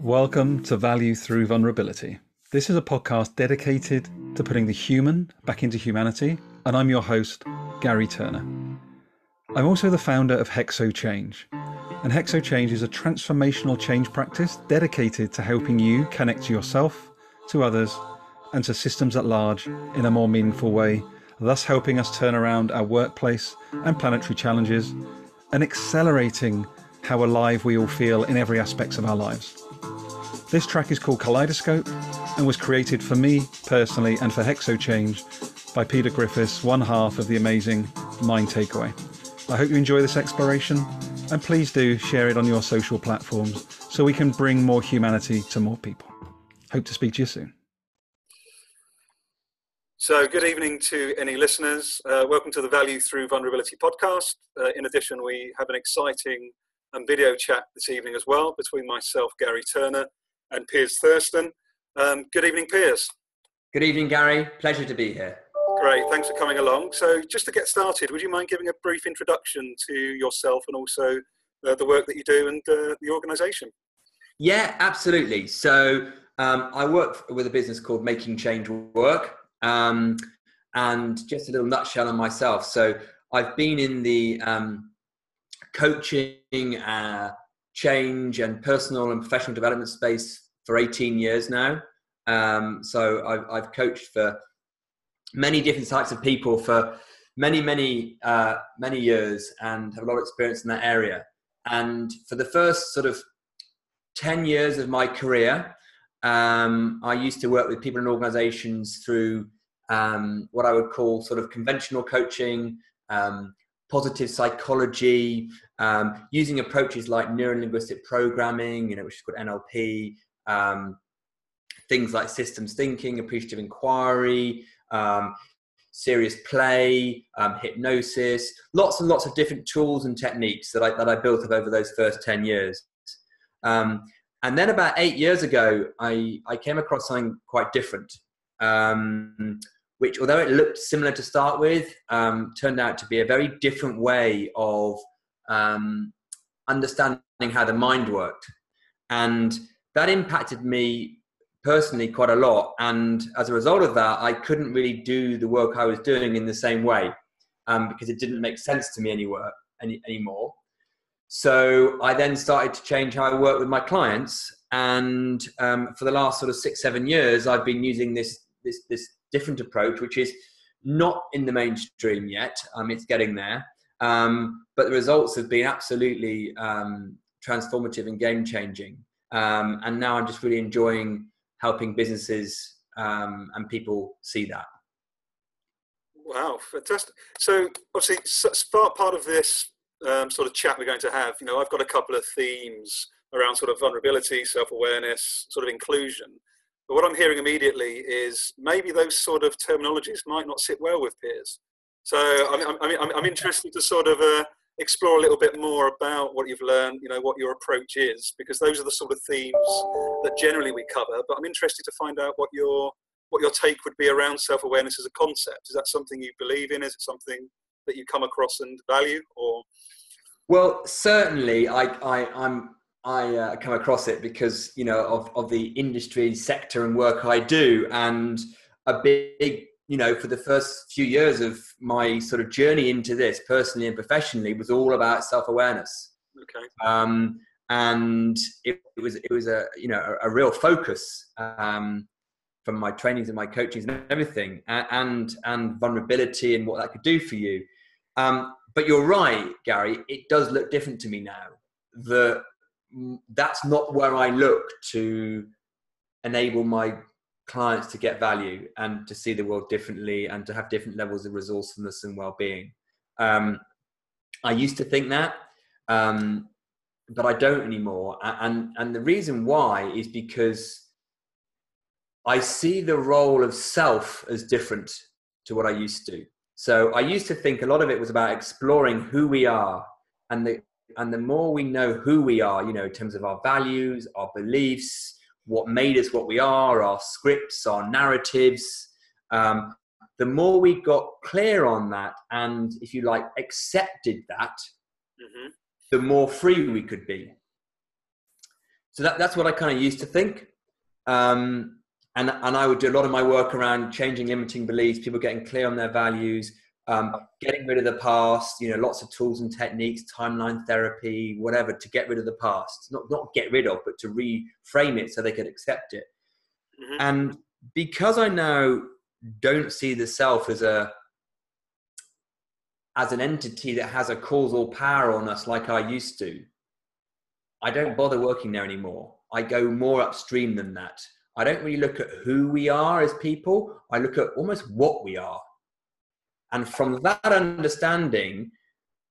Welcome to Value Through Vulnerability. This is a podcast dedicated to putting the human back into humanity, and I'm your host, Gary Turner. I'm also the founder of Hexo Change, and Hexo Change is a transformational change practice dedicated to helping you connect to yourself, to others, and to systems at large in a more meaningful way, thus helping us turn around our workplace and planetary challenges and accelerating how alive we all feel in every aspects of our lives. This track is called Kaleidoscope and was created for me personally and for Hexo Change by Peter Griffiths, one half of the amazing Mind Takeaway. I hope you enjoy this exploration and please do share it on your social platforms so we can bring more humanity to more people. Hope to speak to you soon. So, good evening to any listeners. Uh, welcome to the Value Through Vulnerability podcast. Uh, in addition, we have an exciting um, video chat this evening as well between myself, Gary Turner, and Piers Thurston. Um, good evening, Piers. Good evening, Gary. Pleasure to be here. Great, thanks for coming along. So, just to get started, would you mind giving a brief introduction to yourself and also uh, the work that you do and uh, the organisation? Yeah, absolutely. So, um, I work with a business called Making Change Work. Um, and just a little nutshell on myself. So, I've been in the um, coaching, uh, change and personal and professional development space for 18 years now. Um, so I've, I've, coached for many different types of people for many, many, uh, many years and have a lot of experience in that area. And for the first sort of 10 years of my career, um, I used to work with people and organizations through um, what I would call sort of conventional coaching, um, positive psychology, um, using approaches like neuro-linguistic programming, you know, which is called NLP, um, things like systems thinking, appreciative inquiry, um, serious play, um, hypnosis, lots and lots of different tools and techniques that I, that I built up over those first 10 years. Um, and then about eight years ago, I, I came across something quite different. Which, although it looked similar to start with, um, turned out to be a very different way of um, understanding how the mind worked. And that impacted me personally quite a lot. And as a result of that, I couldn't really do the work I was doing in the same way um, because it didn't make sense to me anywhere, any, anymore. So I then started to change how I work with my clients. And um, for the last sort of six, seven years, I've been using this, this, this different approach, which is not in the mainstream yet. Um, it's getting there. Um, but the results have been absolutely um, transformative and game changing. Um, and now I'm just really enjoying helping businesses um, and people see that. Wow, fantastic! So obviously, part of this um, sort of chat we're going to have, you know, I've got a couple of themes around sort of vulnerability, self-awareness, sort of inclusion. But what I'm hearing immediately is maybe those sort of terminologies might not sit well with Piers. So I'm, I'm, I'm interested to sort of uh, explore a little bit more about what you've learned, you know, what your approach is, because those are the sort of themes that generally we cover. But I'm interested to find out what your what your take would be around self-awareness as a concept. Is that something you believe in? Is it something that you come across and value, or? Well, certainly, I, I I'm I uh, come across it because you know of of the industry sector and work I do, and a big you know for the first few years of my sort of journey into this personally and professionally was all about self awareness. Okay. Um, and it, it, was it was a you know a, a real focus um, from my trainings and my coachings and everything, and, and and vulnerability and what that could do for you. Um, but you're right, Gary. It does look different to me now. The that's not where I look to enable my clients to get value and to see the world differently and to have different levels of resourcefulness and well-being. Um, I used to think that, um, but I don't anymore. And and the reason why is because I see the role of self as different to what I used to. So I used to think a lot of it was about exploring who we are and the and the more we know who we are, you know, in terms of our values, our beliefs, what made us what we are, our scripts, our narratives, um, the more we got clear on that and, if you like, accepted that, mm-hmm. the more free we could be. so that, that's what I kind of used to think. Um, and, and I would do a lot of my work around changing limiting beliefs, people getting clear on their values, um, getting rid of the past, you know, lots of tools and techniques, timeline therapy, whatever, to get rid of the past. Not, not get rid of, but to reframe it so they could accept it. Mm-hmm. And because I now don't see the self as a as an entity that has a causal power on us like I used to, I don't bother working there anymore. I go more upstream than that. I don't really look at who we are as people. I look at almost what we are. And from that understanding,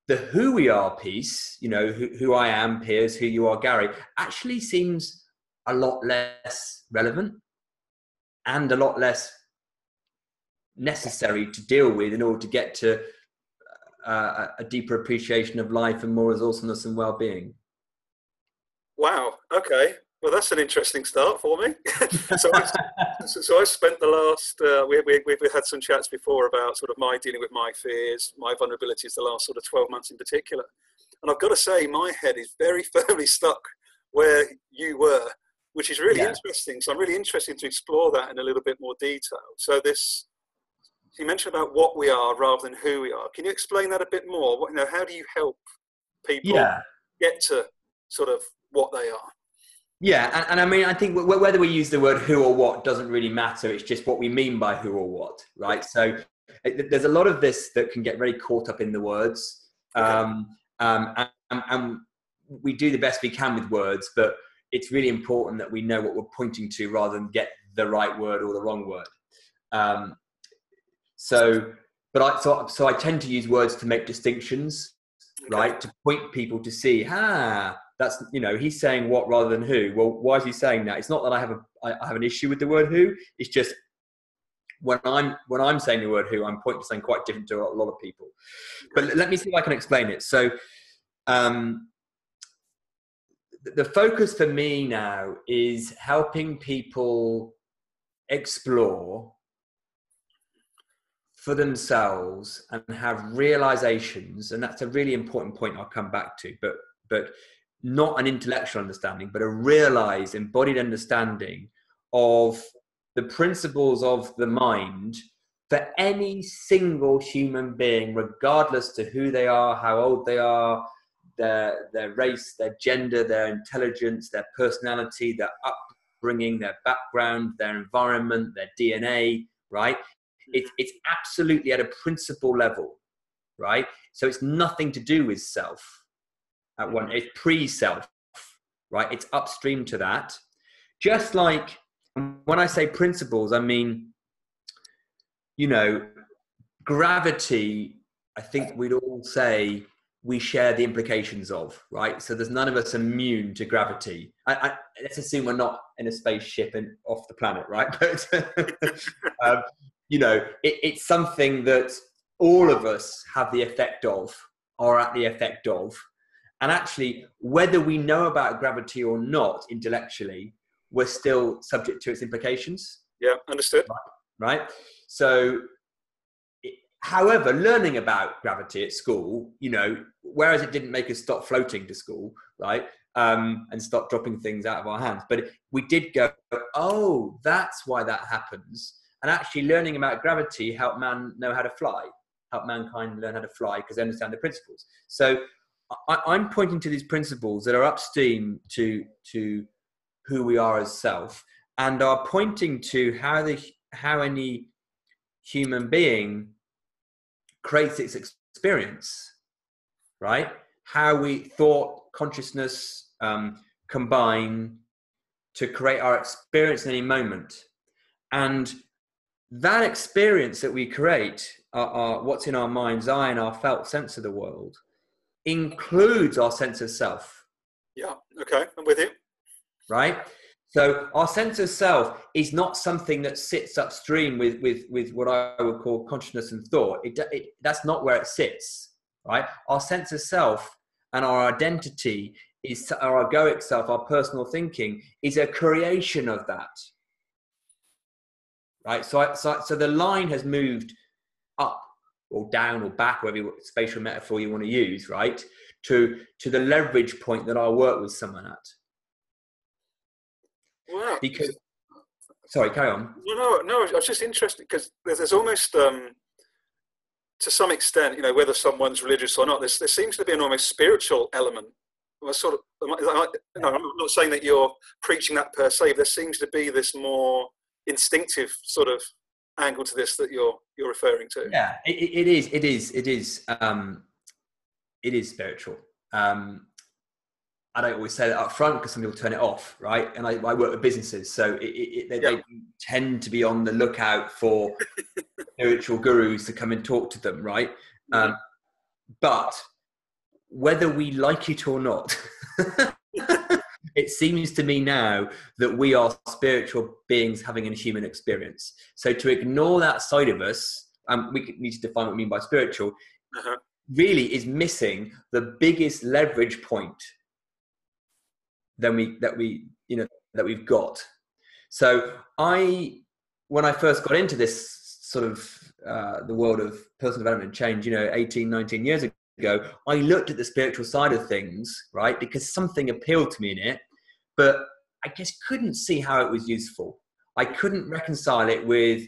the who we are piece, you know, who, who I am, Piers, who you are, Gary, actually seems a lot less relevant and a lot less necessary to deal with in order to get to uh, a deeper appreciation of life and more resourcefulness and well-being. Wow. Okay. Well, that's an interesting start for me. so, I, so I spent the last, uh, we, we, we've had some chats before about sort of my dealing with my fears, my vulnerabilities the last sort of 12 months in particular. And I've got to say, my head is very firmly stuck where you were, which is really yeah. interesting. So I'm really interested to explore that in a little bit more detail. So this, you mentioned about what we are rather than who we are. Can you explain that a bit more? What, you know, how do you help people yeah. get to sort of what they are? Yeah, and, and, I mean, I think whether we use the word who or what doesn't really matter. It's just what we mean by who or what, right? So it, there's a lot of this that can get very caught up in the words, um, um, and, and, we do the best we can with words, but it's really important that we know what we're pointing to rather than get the right word or the wrong word. Um, so, but I so, so I tend to use words to make distinctions, okay. right? To point people to see, ah, that's you know he's saying what rather than who. Well why is he saying that? It's not that i have a i have an issue with the word who. It's just when i'm when i'm saying the word who i'm pointing to something quite different to a lot of people. But let me see if i can explain it. So um the focus for me now is helping people explore for themselves and have realizations. And that's a really important point i'll come back to. But but not an intellectual understanding, but a realized, embodied understanding of the principles of the mind for any single human being, regardless to who they are, how old they are, their, their race, their gender, their intelligence, their personality, their upbringing, their background, their environment, their DNA, right? It, it's absolutely at a principle level, right? So it's nothing to do with self at one. It's pre-self, right? It's upstream to that. Just like when I say principles, I mean, you know, gravity. I think we'd all say we share the implications of, right? So there's none of us immune to gravity. I, I, let's assume we're not in a spaceship and off the planet, right? But um, you know, it, it's something that all of us have the effect of, or at the effect of, and actually, whether we know about gravity or not intellectually, we're still subject to its implications. Yeah, understood. Right. right? So, however, learning about gravity at school, you know, whereas it didn't make us stop floating to school, right? Um, and stop dropping things out of our hands. But we did go, oh, that's why that happens. And actually, learning about gravity helped man know how to fly, helped mankind learn how to fly because they understand the principles. So I, am pointing to these principles that are upstream to to who we are as self, and are pointing to how the how any human being creates its experience, right? How we thought, consciousness um, combine to create our experience in any moment, and that experience that we create are what's in our mind's eye and our felt sense of the world includes our sense of self. Yeah, okay, I'm with you. Right? So our sense of self is not something that sits upstream with, with, with what I would call consciousness and thought. It, it, that's not where it sits, right? Our sense of self and our identity is our egoic self, our personal thinking is a creation of that. Right? So, so, so the line has moved up or down or back, whatever spatial metaphor you want to use, right? To to the leverage point that I work with someone at. Wow. Because, sorry, carry on. No, no, no. I was just interested because there's, there's almost, um, to some extent, you know, whether someone's religious or not, there seems to be an almost spiritual element. Well, sort of, no, I'm not saying that you're preaching that per se. There seems to be this more instinctive sort of angle to this that you're you're referring to. Yeah, it, it is. It is. It is. Um, it is spiritual. Um, I don't always say that up front because some people turn it off, right? And I, I work with businesses, so it, it, they, yeah. they, tend to be on the lookout for spiritual gurus to come and talk to them, right? Um, but whether we like it or not, it seems to me now that we are spiritual beings having a human experience. So to ignore that side of us, um, we need to define what we mean by spiritual, uh-huh. really is missing the biggest leverage point than we that we you know that we've got. So I, when I first got into this sort of uh, the world of personal development and change, you know, 18, 19 years ago, I looked at the spiritual side of things, right? Because something appealed to me in it, but I just couldn't see how it was useful. I couldn't reconcile it with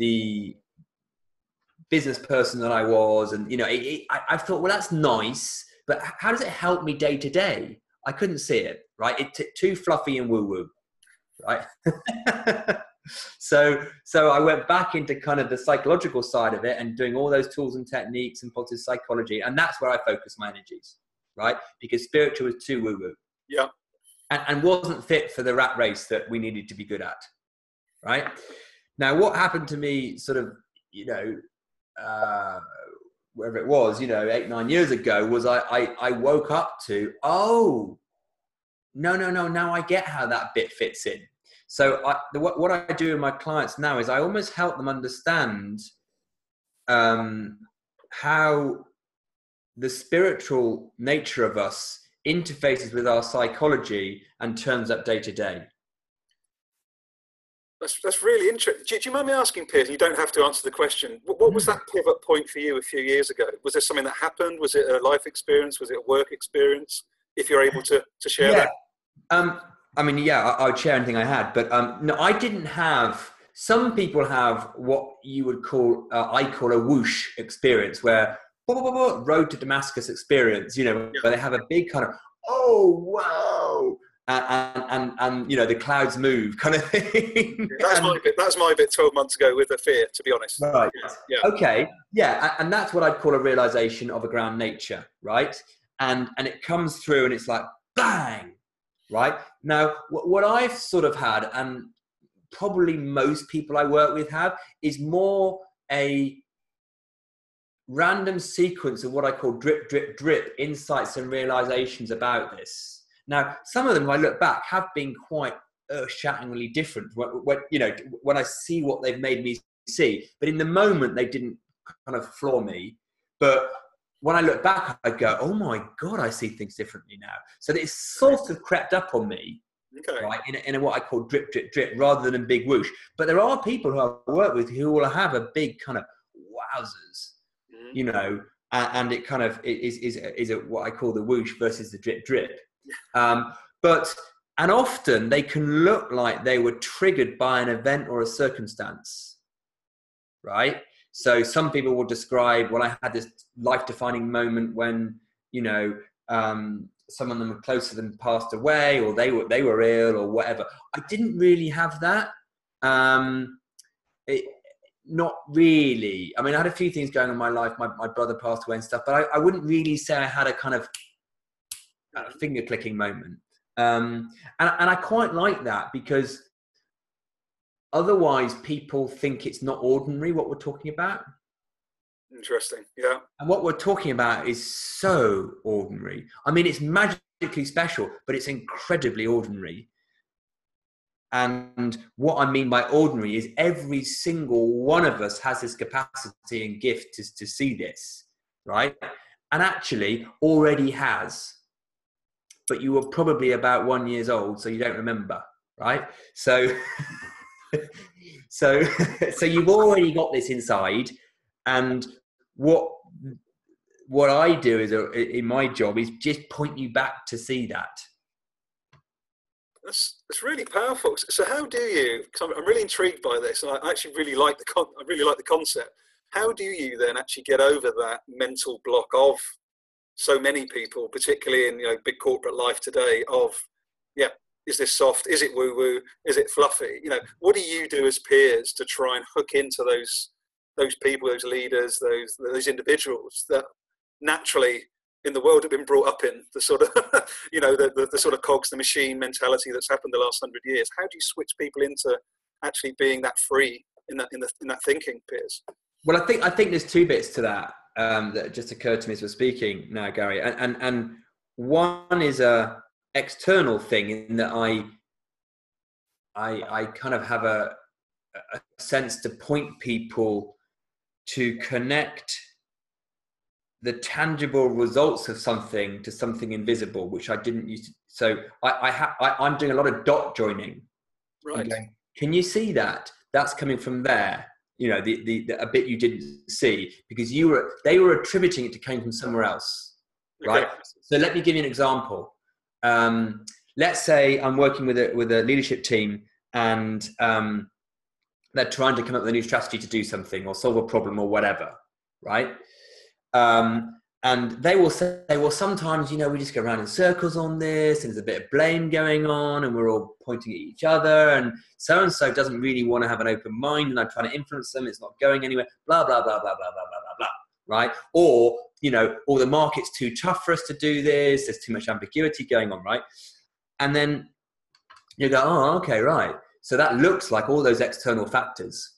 the business person that I was, and you know, it, it, I, I thought, well, that's nice, but how does it help me day to day? I couldn't see it, right? It's t- too fluffy and woo woo, right? so, so I went back into kind of the psychological side of it and doing all those tools and techniques and positive psychology, and that's where I focus my energies, right? Because spiritual is too woo woo, yeah, and, and wasn't fit for the rat race that we needed to be good at, right? Now, what happened to me, sort of, you know, uh, wherever it was, you know, eight, nine years ago, was I, I, I woke up to, oh, no, no, no, now I get how that bit fits in. So I, the, what, what I do with my clients now is I almost help them understand um, how the spiritual nature of us interfaces with our psychology and turns up day to day. That's, that's really interesting. Do, do, you mind me asking, Piers? You don't have to answer the question. What, what, was that pivot point for you a few years ago? Was there something that happened? Was it a life experience? Was it a work experience? If you're able to, to share yeah. that. Um, I mean, yeah, I, I, would share anything I had, but um, no, I didn't have. Some people have what you would call, uh, I call a whoosh experience, where blah, blah, blah, road to Damascus experience. You know, yeah. where they have a big kind of, oh wow, and, and, and, you know the clouds move kind of thing. that's and, my bit. That's my bit. Twelve months ago with the fear, to be honest. Right. Yeah. Okay. Yeah, and that's what I'd call a realization of a ground nature, right? And and it comes through, and it's like bang, right? Now, what, what I've sort of had, and probably most people I work with have, is more a random sequence of what I call drip, drip, drip insights and realizations about this now, some of them, when I look back, have been quite earth-shatteringly different. When, when, you know, when I see what they've made me see, but in the moment they didn't kind of floor me. But when I look back, I go, "Oh my god, I see things differently now." So it's sort of crept up on me, okay. right? In, a, in a, what I call drip, drip, drip, rather than a big whoosh. But there are people who I work with who will have a big kind of wowzers. You know, and, and, it kind of is is is a, what I call the whoosh versus the drip, drip. Um, but and often they can look like they were triggered by an event or a circumstance, right? So some people will describe, well, I had this life-defining moment when you know um, some of them were close to them passed away, or they were they were ill, or whatever. I didn't really have that. Um, it, not really. I mean, I had a few things going on in my life. My, my brother passed away and stuff, but I, I wouldn't really say I had a kind of a finger clicking moment. Um, and, and I quite like that because otherwise people think it's not ordinary what we're talking about. Interesting, yeah. And what we're talking about is so ordinary. I mean, it's magically special, but it's incredibly ordinary. And what I mean by ordinary is every single one of us has this capacity and gift to, to see this, right? And actually already has but you were probably about one years old, so you don't remember, right? So, so, so you've already got this inside, and what what I do is uh, in my job is just point you back to see that. That's that's really powerful. So how do you? Because I'm, I'm really intrigued by this, and I actually really like the con- I really like the concept. How do you then actually get over that mental block of so many people, particularly in you know big corporate life today, of yeah, is this soft? Is it woo woo? Is it fluffy? You know, what do you do as Piers to try and hook into those those people, those leaders, those those individuals that naturally in the world have been brought up in the sort of you know the, the, the, sort of cogs the machine mentality that's happened the last hundred years how do you switch people into actually being that free in that in, the, in that thinking Piers? Well i think i think there's two bits to that um, that just occurred to me as we're speaking now gary and and, and one is a external thing in that i i i kind of have a, a sense to point people to connect the tangible results of something to something invisible, which I didn't use. To, so I, I, ha, I am doing a lot of dot joining. Right. Going, Can you see that? That's coming from there. You know, the, the, the, a bit you didn't see because you were they were attributing it to came from somewhere else, right? Okay. So let me give you an example. Um, let's say I'm working with a with a leadership team and um, they're trying to come up with a new strategy to do something or solve a problem or whatever, right? Um, and they will say, well, sometimes, you know, we just go around in circles on this, and there's a bit of blame going on, and we're all pointing at each other, and so and so doesn't really want to have an open mind, and I'm trying to influence them, it's not going anywhere, blah, blah, blah, blah, blah, blah, blah, blah, blah, right? Or, you know, or the market's too tough for us to do this, there's too much ambiguity going on, right? And then you go, oh, okay, right. So that looks like all those external factors,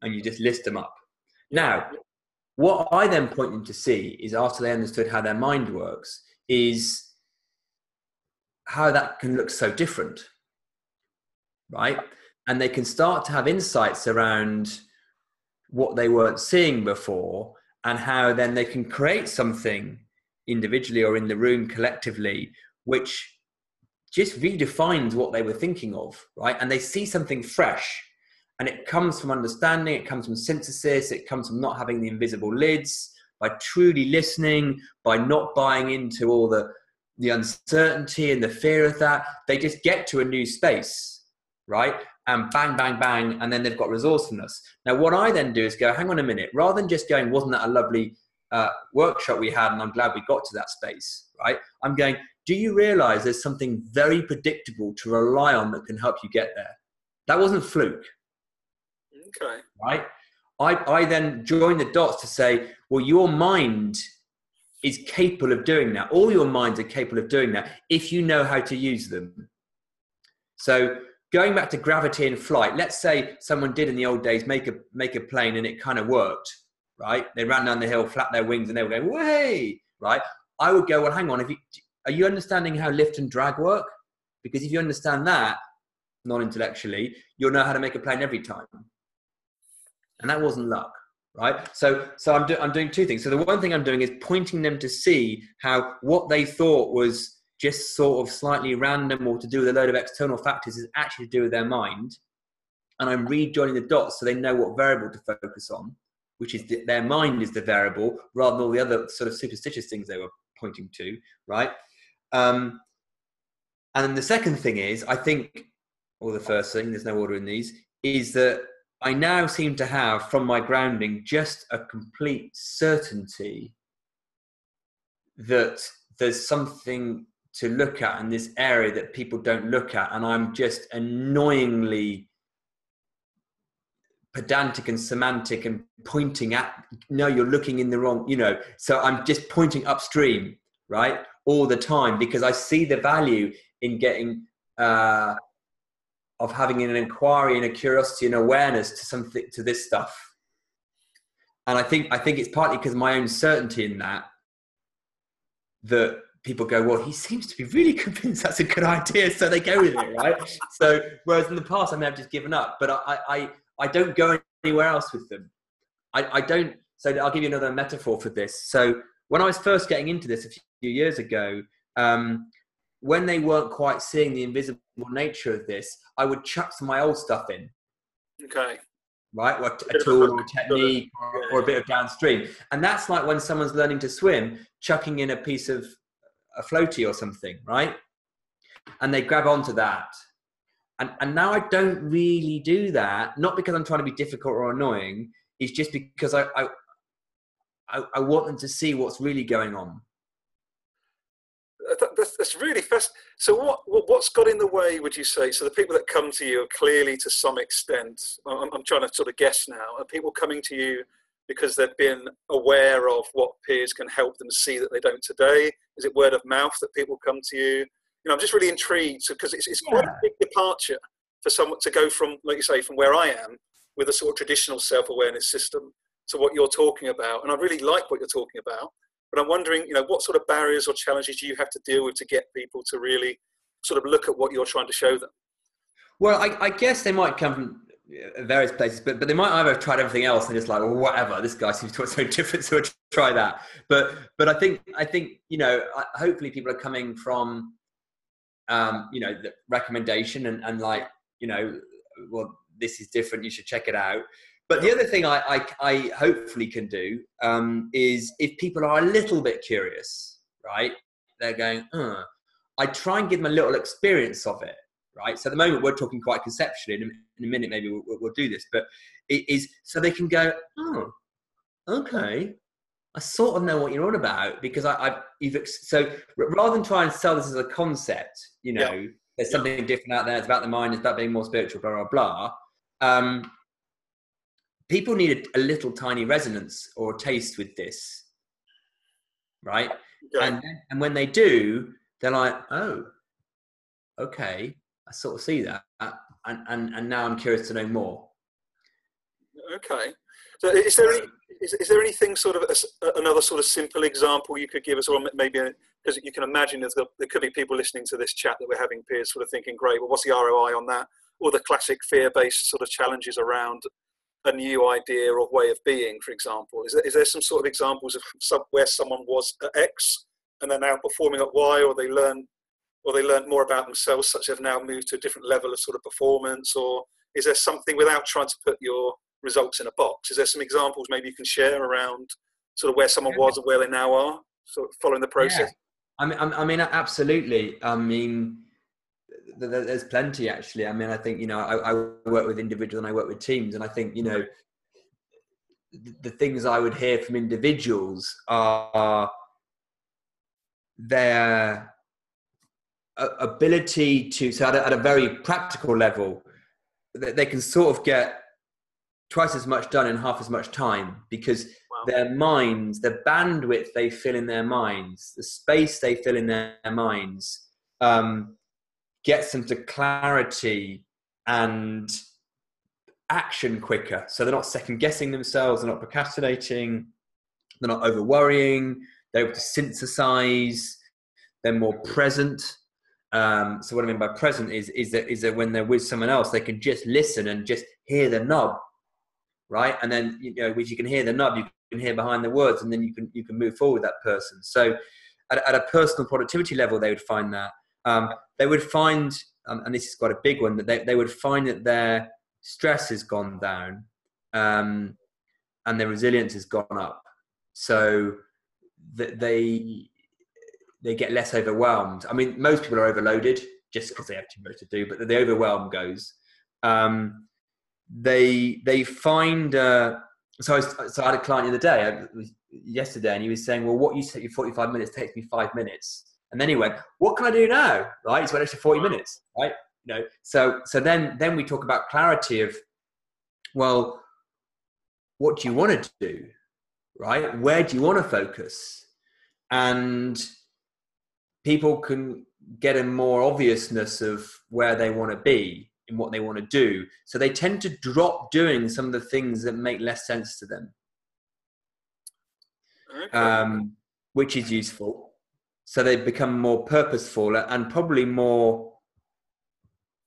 and you just list them up. Now, what I then point them to see is after they understood how their mind works, is how that can look so different, right? And they can start to have insights around what they weren't seeing before and how then they can create something individually or in the room collectively which just redefines what they were thinking of right and they see something fresh and it comes from understanding, it comes from synthesis, it comes from not having the invisible lids, by truly listening, by not buying into all the, the uncertainty and the fear of that. They just get to a new space, right? And bang, bang, bang, and then they've got resourcefulness. Now, what I then do is go, hang on a minute, rather than just going, wasn't that a lovely uh, workshop we had, and I'm glad we got to that space, right? I'm going, do you realize there's something very predictable to rely on that can help you get there? That wasn't fluke. Okay. Right? I, I then join the dots to say, well, your mind is capable of doing that. All your minds are capable of doing that if you know how to use them. So going back to gravity and flight, let's say someone did in the old days make a make a plane and it kind of worked, right? They ran down the hill, flapped their wings, and they were going, way, right? I would go, well, hang on, if you are you understanding how lift and drag work? Because if you understand that non-intellectually, you'll know how to make a plane every time and that wasn't luck right? So so i'm, do, I'm doing two things. So the one thing i'm doing is pointing them to see how what they thought was just sort of slightly random or to do with a load of external factors is actually to do with their mind. And i'm rejoining the dots so they know what variable to focus on which is the, their mind is the variable rather than all the other sort of superstitious things they were pointing to right? Um, and then the second thing is i think or the first thing there's no order in these is that I now seem to have from my grounding just a complete certainty that there's something to look at in this area that people don't look at, and I'm just annoyingly pedantic and semantic and pointing at no you're looking in the wrong you know? So i'm just pointing upstream right all the time because i see the value in getting uh, of having an inquiry and a curiosity and awareness to something to this stuff. And i think i think it's partly because my own certainty in that that people go well he seems to be really convinced that's a good idea so they go with it right? So whereas in the past i may have just given up but i i i don't go anywhere else with them. I i don't so i'll give you another metaphor for this. So when i was first getting into this a few years ago um, when they weren't quite seeing the invisible nature of this, I would chuck some of my old stuff in. Okay. Right, or a tool or a technique or, a bit of downstream, and that's like when someone's learning to swim, chucking in a piece of a floaty or something, right? and they grab onto that. And, and now I don't really do that, not because I'm trying to be difficult or annoying, it's just because I, I, I, I want them to see what's really going on. That's, that's really fast. So, what, what's got in the way? Would you say? So, the people that come to you are clearly, to some extent, I'm, I'm trying to sort of guess now. Are people coming to you because they've been aware of what Piers can help them see that they don't today? Is it word of mouth that people come to you? You know, I'm just really intrigued because it's, it's quite yeah. a big departure for someone to go from, like you say, from where I am with a sort of traditional self-awareness system to what you're talking about. And I really like what you're talking about. But I'm wondering, you know, what sort of barriers or challenges do you have to deal with to get people to really sort of look at what you're trying to show them? Well, I, I guess they might come from various places, but but they might either have tried everything else and just like, well, whatever. This guy seems to want something different, so we'll try that. But but I think I think you know, hopefully people are coming from, um, you know, the recommendation and and like you know, well, this is different. You should check it out. But the other thing I, I, I hopefully can do um, is if people are a little bit curious, right? They're going, uh, I try and give them a little experience of it, right? So at the moment we're talking quite conceptually. In a, in a minute, maybe we'll, we'll, do this, but it is so they can go, oh, okay. I sort of know what you're on about because I, I've you've so rather than try and sell this as a concept, you know, yeah. there's something yeah. different out there. It's about the mind. It's about being more spiritual. Blah blah blah. Um, people need a, a, little tiny resonance or taste with this, right? Okay. And and when they do, they're like, oh, okay, I sort of see that, and and and now I'm curious to know more. Okay, so is there any, is, is there anything sort of a, another sort of simple example you could give us, or maybe because you can imagine there's there could be people listening to this chat that we're having Piers sort of thinking, great, well, what's the ROI on that? Or the classic fear-based sort of challenges around a new idea or way of being, for example? Is there, is there some sort of examples of some, where someone was at X and they're now performing at Y, or they learn, or they learned more about themselves, such have now moved to a different level of sort of performance, or is there something without trying to put your results in a box? Is there some examples maybe you can share around sort of where someone was and where they now are, sort of following the process? Yeah. I mean, I mean, absolutely. I mean, there's plenty actually. I mean, I think you know, I, I work with individuals and I work with teams, and I think you know, the things I would hear from individuals are their ability to, so at a, at a very practical level, that they can sort of get twice as much done in half as much time because wow. their minds, the bandwidth they fill in their minds, the space they fill in their minds, um, gets them to clarity and action quicker. So they're not second guessing themselves, they're not procrastinating, they're not over worrying, they're able to synthesize, they're more present. Um, so what I mean by present is is that is that when they're with someone else, they can just listen and just hear the nub, right? And then you know, which you can hear the nub, you can hear behind the words, and then you can you can move forward with that person. So at, at a personal productivity level, they would find that um, they would find, um, and this is quite a big one, that they, they would find that their stress has gone down um, and their resilience has gone up. So that they they get less overwhelmed. I mean, most people are overloaded just because they have too much to do, but the overwhelm goes. Um, they they find. Uh, so I, was, so I had a client the other day, yesterday, and he was saying, "Well, what you take you 45 minutes takes me five minutes." And then he went, "What can I do now?" Right? He's went extra forty minutes. Right? You know. So so then then we talk about clarity of, well, what do you want to do? Right? Where do you want to focus? And people can get a more obviousness of where they want to be in what they want to do. So they tend to drop doing some of the things that make less sense to them, okay. um, which is useful so they become more purposeful and probably more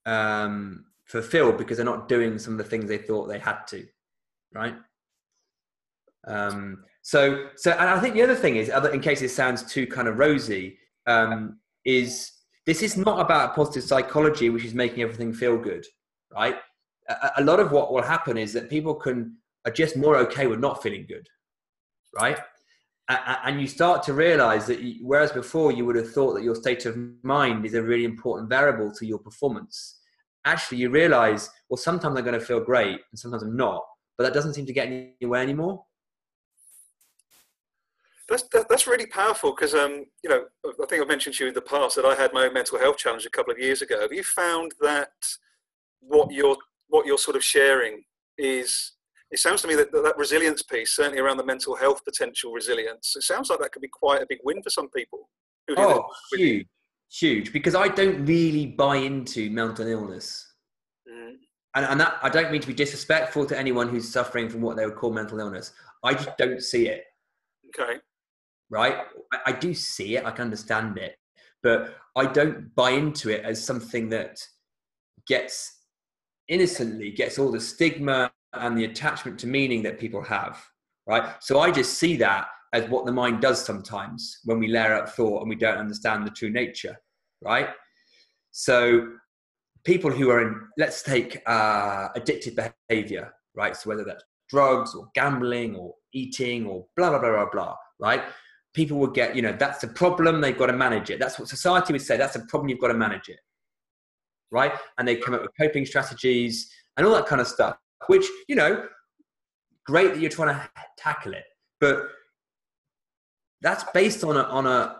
um, fulfilled because they're not doing some of the things they thought they had to right? Um, so so and i think the other thing is other in case it sounds too kind of rosy um, is this is not about positive psychology which is making everything feel good right? A, a lot of what will happen is that people can are just more okay with not feeling good right and you start to realize that you, whereas before you would have thought that your state of mind is a really important variable to your performance actually you realize well sometimes i'm going to feel great and sometimes i'm not but that doesn't seem to get anywhere anymore that's that, that's really powerful because um, you know I think I've mentioned to you in the past that I had my own mental health challenge a couple of years ago. Have you found that what you're what you're sort of sharing is it sounds to me that that resilience piece, certainly around the mental health potential resilience, it sounds like that could be quite a big win for some people. oh, huge, huge! Because I don't really buy into mental illness. Mm. And, and that I don't mean to be disrespectful to anyone who's suffering from what they would call mental illness. I just don't see it. Okay right? I, I do see it, I can understand it, but I don't buy into it as something that gets innocently gets all the stigma and the attachment to meaning that people have, right? So I just see that as what the mind does sometimes when we layer up thought and we don't understand the true nature, right? So people who are in, let's take uh, addictive behavior, right? So whether that's drugs or gambling or eating or blah, blah, blah, blah, blah, right? people would get, you know, that's a problem, they've got to manage it. That's what society would say, that's a problem, you've got to manage it. Right? And they come up with coping strategies and all that kind of stuff, which, you know, great that you're trying to tackle it. But that's based on a, on a,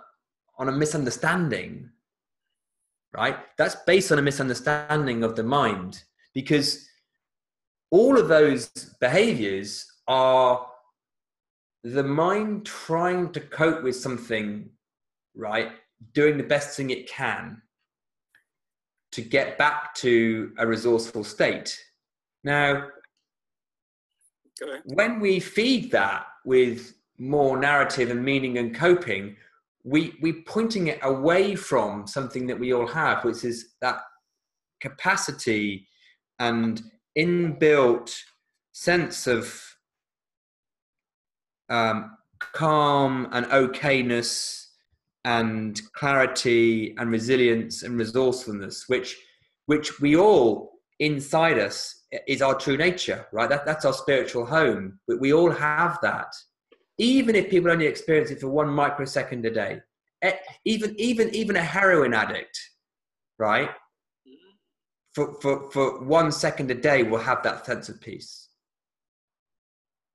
on a misunderstanding, right? That's based on a misunderstanding of the mind because all of those behaviors are the mind trying to cope with something, right? Doing the best thing it can to get back to a resourceful state. Now, when we feed that with more narrative and meaning and coping, we we pointing it away from something that we all have, which is that capacity and inbuilt sense of um, calm and okayness and clarity and resilience and resourcefulness, which which we all inside us is our true nature, right? That, that's our spiritual home. We all have that, even if people only experience it for one microsecond a day. Even even even a heroin addict, right? For, for, for one second a day will have that sense of peace.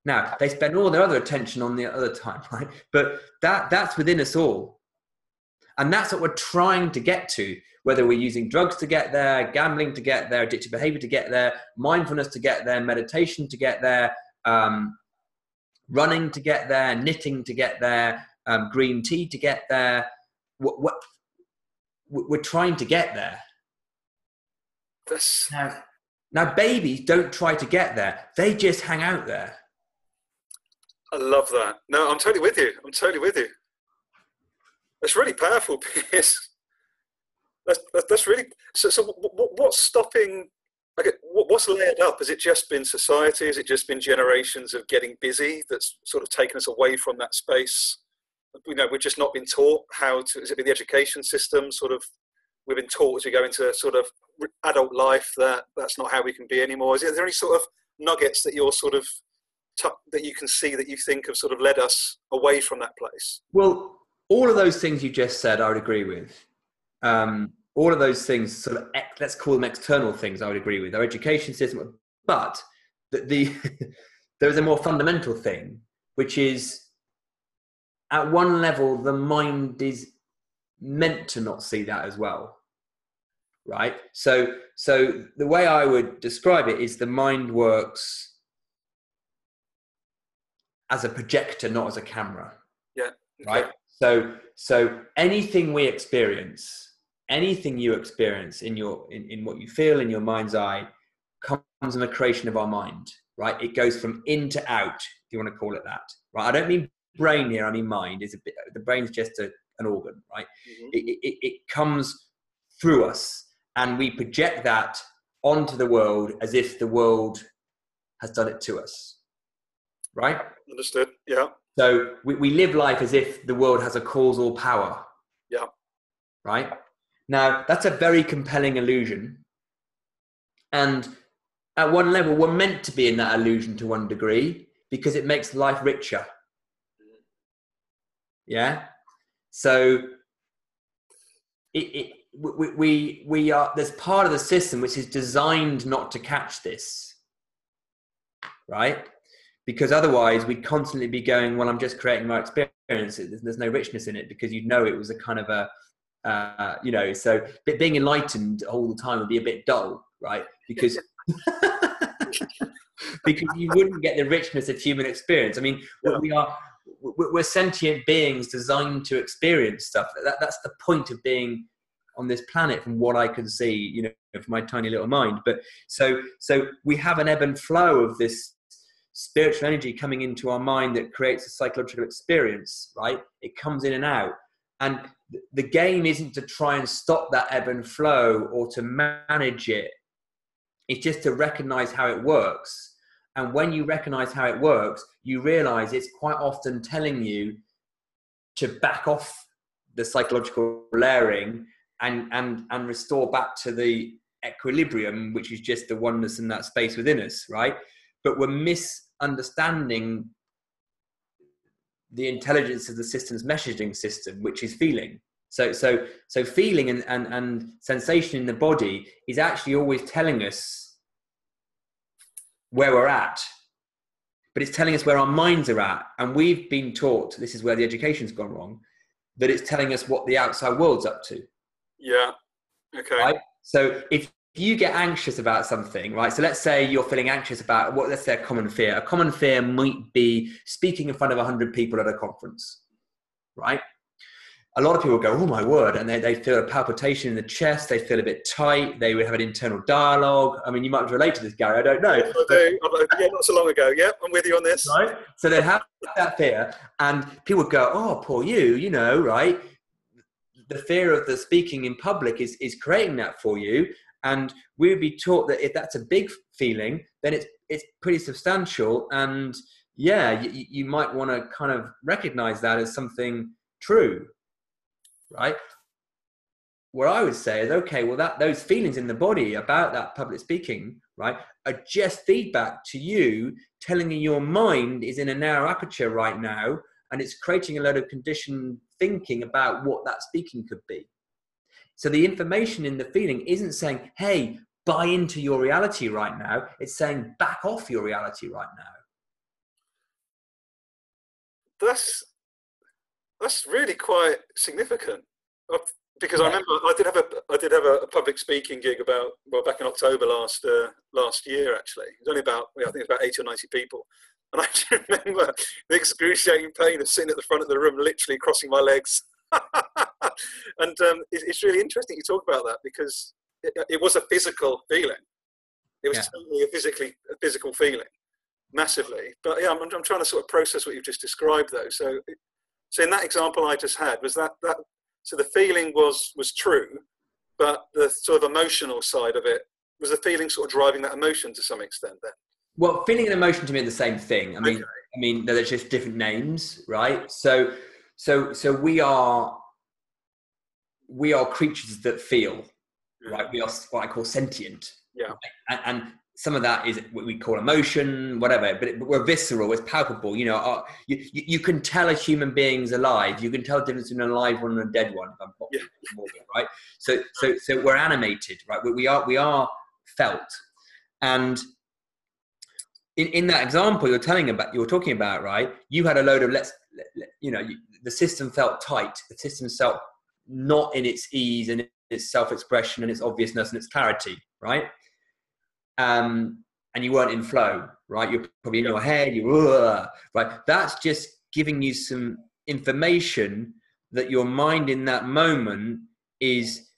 Now they spend all their other attention on the other time, right? But that that's within us all, and that's what we're trying to get to. Whether we're using drugs to get there, gambling to get there, addictive behavior to get there, mindfulness to get there, meditation to get there, um, running to get there, knitting to get there, um, green tea to get there. What, what, we're trying to get there. Now, now, babies don't try to get there; they just hang out there. I love that. No, I'm totally with you. I'm totally with you. That's really powerful, Piers. That's, that's, really so. So, what's stopping? Okay, what's layered up? Has it just been society? Has it just been generations of getting busy that's sort of taken us away from that space? You know, we've just not been taught how to. Has it been the education system? Sort of, we've been taught as we go into sort of adult life that that's not how we can be anymore. Is there any sort of nuggets that you're sort of that you can see that you think have sort of led us away from that place? Well, all of those things you just said, I would agree with. Um, all of those things, sort of, let's call them external things, I would agree with. Our education system, but the, the there is a more fundamental thing, which is at one level, the mind is meant to not see that as well right so so the way i would describe it is the mind works as a projector, not as a camera. Yeah. Right. So so anything we experience, anything you experience in your in, in what you feel in your mind's eye comes in the creation of our mind. Right. It goes from in to out, if you want to call it that. Right. I don't mean brain here, I mean mind. Is a bit the brain's just a, an organ, right? Mm-hmm. It, it, it comes through us and we project that onto the world as if the world has done it to us right? Understood. Yeah. So we, we live life as if the world has a causal power. Yeah. Right? Now, that's a very compelling illusion. And at one level, we're meant to be in that illusion to one degree because it makes life richer. Yeah. So it, it we, we we are there's part of the system which is designed not to catch this, right? Because otherwise we'd constantly be going, well, I'm just creating my experience. There's, no richness in it because you'd know it was a kind of a uh, you know, so being enlightened all the time would be a bit dull, right? Because because you wouldn't get the richness of human experience. I mean, yeah. we are we're sentient beings designed to experience stuff. That, that's the point of being on this planet, from what I can see, you know, from my tiny little mind. But so so we have an ebb and flow of this spiritual energy coming into our mind that creates a psychological experience, right? It comes in and out. And the game isn't to try and stop that ebb and flow or to manage it. It's just to recognize how it works. And when you recognize how it works, you realize it's quite often telling you to back off the psychological layering and, and, and restore back to the equilibrium, which is just the oneness in that space within us, right? But we're misunderstanding the intelligence of the system's messaging system, which is feeling. So, so, so feeling and, and, and sensation in the body is actually always telling us where we're at, but it's telling us where our minds are at. And we've been taught, this is where the education's gone wrong, that it's telling us what the outside world's up to. Yeah. Okay. Right? So if you get anxious about something, right? So let's say you're feeling anxious about what, let's say a common fear. A common fear might be speaking in front of 100 people at a conference, right? A lot of people go, oh my word, and they, they feel a palpitation in the chest, they feel a bit tight, they would have an internal dialogue. I mean, you might relate to this, Gary, I don't know. I do. Yeah, not so long ago. Yeah, I'm with you on this. Right? So they have that fear, and people would go, oh, poor you, you know, right? The fear of the speaking in public is, is creating that for you and we would be taught that if that's a big feeling, then it's it's pretty substantial, and yeah, you, you might want to kind of recognize that as something true, right? What I would say is, okay, well, that those feelings in the body about that public speaking, right, are just feedback to you, telling you your mind is in a narrow aperture right now, and it's creating a lot of conditioned thinking about what that speaking could be. So the information in the feeling isn't saying, hey, buy into your reality right now. It's saying, back off your reality right now. That's that's really quite significant uh, because yeah. I remember I did have a I did have a, public speaking gig about well back in October last uh, last year actually it was only about I think it was about eighty or ninety people and I remember the excruciating pain of sitting at the front of the room literally crossing my legs and um, it's really interesting you talk about that because it, it was a physical feeling. It was yeah. totally a physically a physical feeling, massively. But yeah, I'm, I'm trying to sort of process what you've just described, though. So, so in that example I just had, was that that so the feeling was was true, but the sort of emotional side of it was the feeling sort of driving that emotion to some extent. Then. Well, feeling and emotion to me are the same thing. I mean, okay. I mean, they're just different names, right? So so so we are we are creatures that feel right? We are what i call sentient. Yeah. And, and some of that is what we call emotion whatever but, it, but we're visceral it's palpable you know uh, our, you, you can tell a human being's alive you can tell the difference between an alive one and a dead one yeah. right? So so so we're animated right? We, we are we are felt. And in, in that example you're telling about you're talking about right you had a load of let's you know the system felt tight. The system felt not in its ease and its self-expression and its obviousness and its clarity, right? Um, and you weren't in flow, right? You're probably in your head, you're right. That's just giving you some information that your mind in that moment is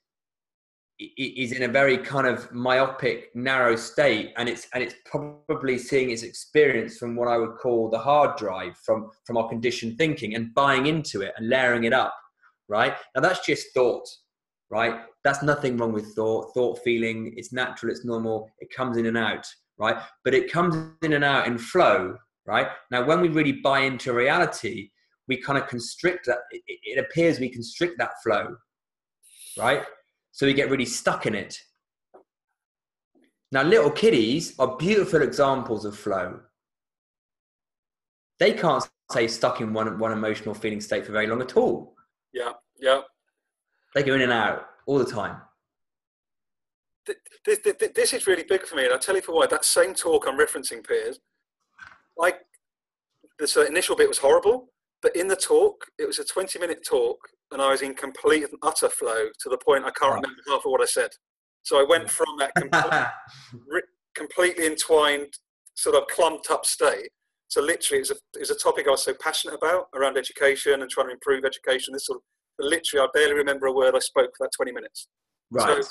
is in a very kind of myopic narrow state and it's and it's probably seeing its experience from what i would call the hard drive from from our conditioned thinking and buying into it and layering it up right? Now that's just thought right? That's nothing wrong with thought thought feeling. It's natural it's normal. It comes in and out right? But it comes in and out in flow right? Now when we really buy into reality we kind of constrict that it, it appears we constrict that flow right? So we get really stuck in it. Now, little kiddies are beautiful examples of flow. They can't stay stuck in one one emotional feeling state for very long at all. Yeah, yeah. They go in and out all the time. This, this, this is really big for me, and I'll tell you for why. That same talk I'm referencing, Piers, like the uh, initial bit was horrible, but in the talk, it was a 20 minute talk, and I was in complete and utter flow to the point I can't oh. remember half of what I said. So I went from that complete, completely entwined, sort of clumped up state. So literally, it was, a, it was a topic I was so passionate about around education and trying to improve education. This sort of, literally, I barely remember a word I spoke for that 20 minutes. Right. So,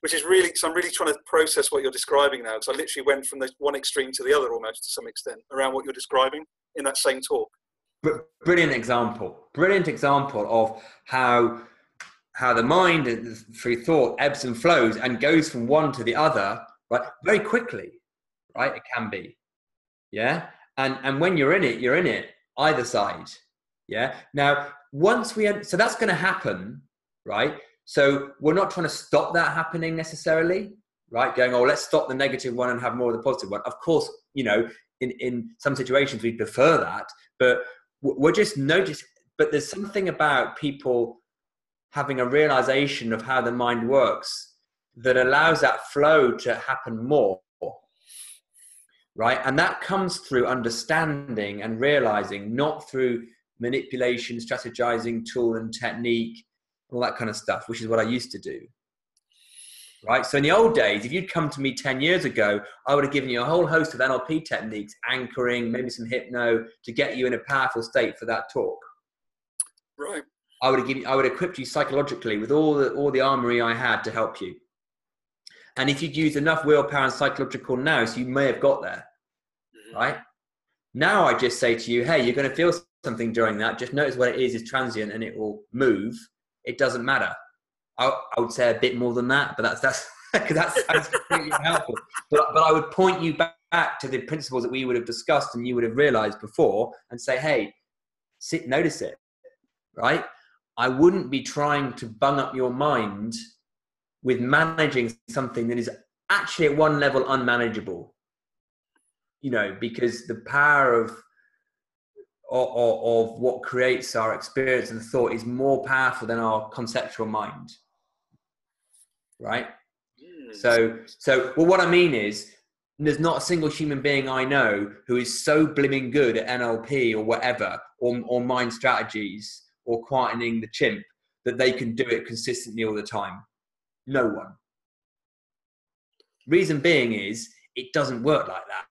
which is really, so I'm really trying to process what you're describing now. So I literally went from the one extreme to the other almost to some extent around what you're describing in that same talk. Brilliant example. Brilliant example of how how the mind through thought ebbs and flows and goes from one to the other, right? Very quickly, right? It can be, yeah. And and when you're in it, you're in it. Either side, yeah. Now, once we so that's going to happen, right? So we're not trying to stop that happening necessarily, right? Going, oh, let's stop the negative one and have more of the positive one. Of course, you know, in, in some situations we prefer that, but we're just notice. But there's something about people having a realization of how the mind works that allows that flow to happen more right and that comes through understanding and realizing not through manipulation strategizing tool and technique all that kind of stuff, which is what I used to do. Right. So in the old days, if you'd come to me 10 years ago, I would have given you a whole host of NLP techniques, anchoring, maybe some hypno to get you in a powerful state for that talk. Right. I would have given, I would have equipped you psychologically with all the, all the armory I had to help you. And if you'd used enough willpower and psychological nous, you may have got there. Mm-hmm. Right. Now I just say to you, hey, you're going to feel something during that. Just notice what it is is transient and it will move it doesn't matter. I, I would say a bit more than that, but that's that's that sounds completely helpful. But, but I would point you back, back to the principles that we would have discussed and you would have realized before, and say, hey, sit, notice it, right? I wouldn't be trying to bung up your mind with managing something that is actually at one level unmanageable. You know, because the power of of, of what creates our experience and thought is more powerful than our conceptual mind right mm. so so well what i mean is there's not a single human being i know who is so blimming good at nlp or whatever or, or mind strategies or quietening the chimp that they can do it consistently all the time no one reason being is it doesn't work like that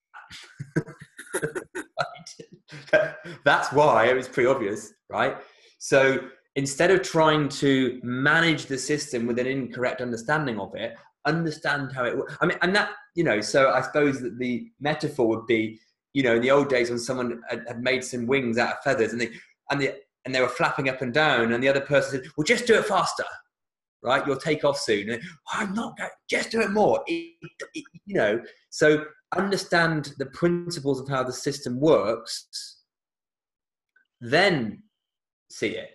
That's why it was pretty obvious, right? So instead of trying to manage the system with an incorrect understanding of it, understand how it works. I mean, and that, you know, so I suppose that the metaphor would be, you know, in the old days when someone had, made some wings out of feathers and they, and they, and they were flapping up and down, and the other person said, "Well, just do it faster, right? You'll take off soon." And, oh, I'm not going. Just do it more. It, it, you know. So understand the principles of how the system works, then see it.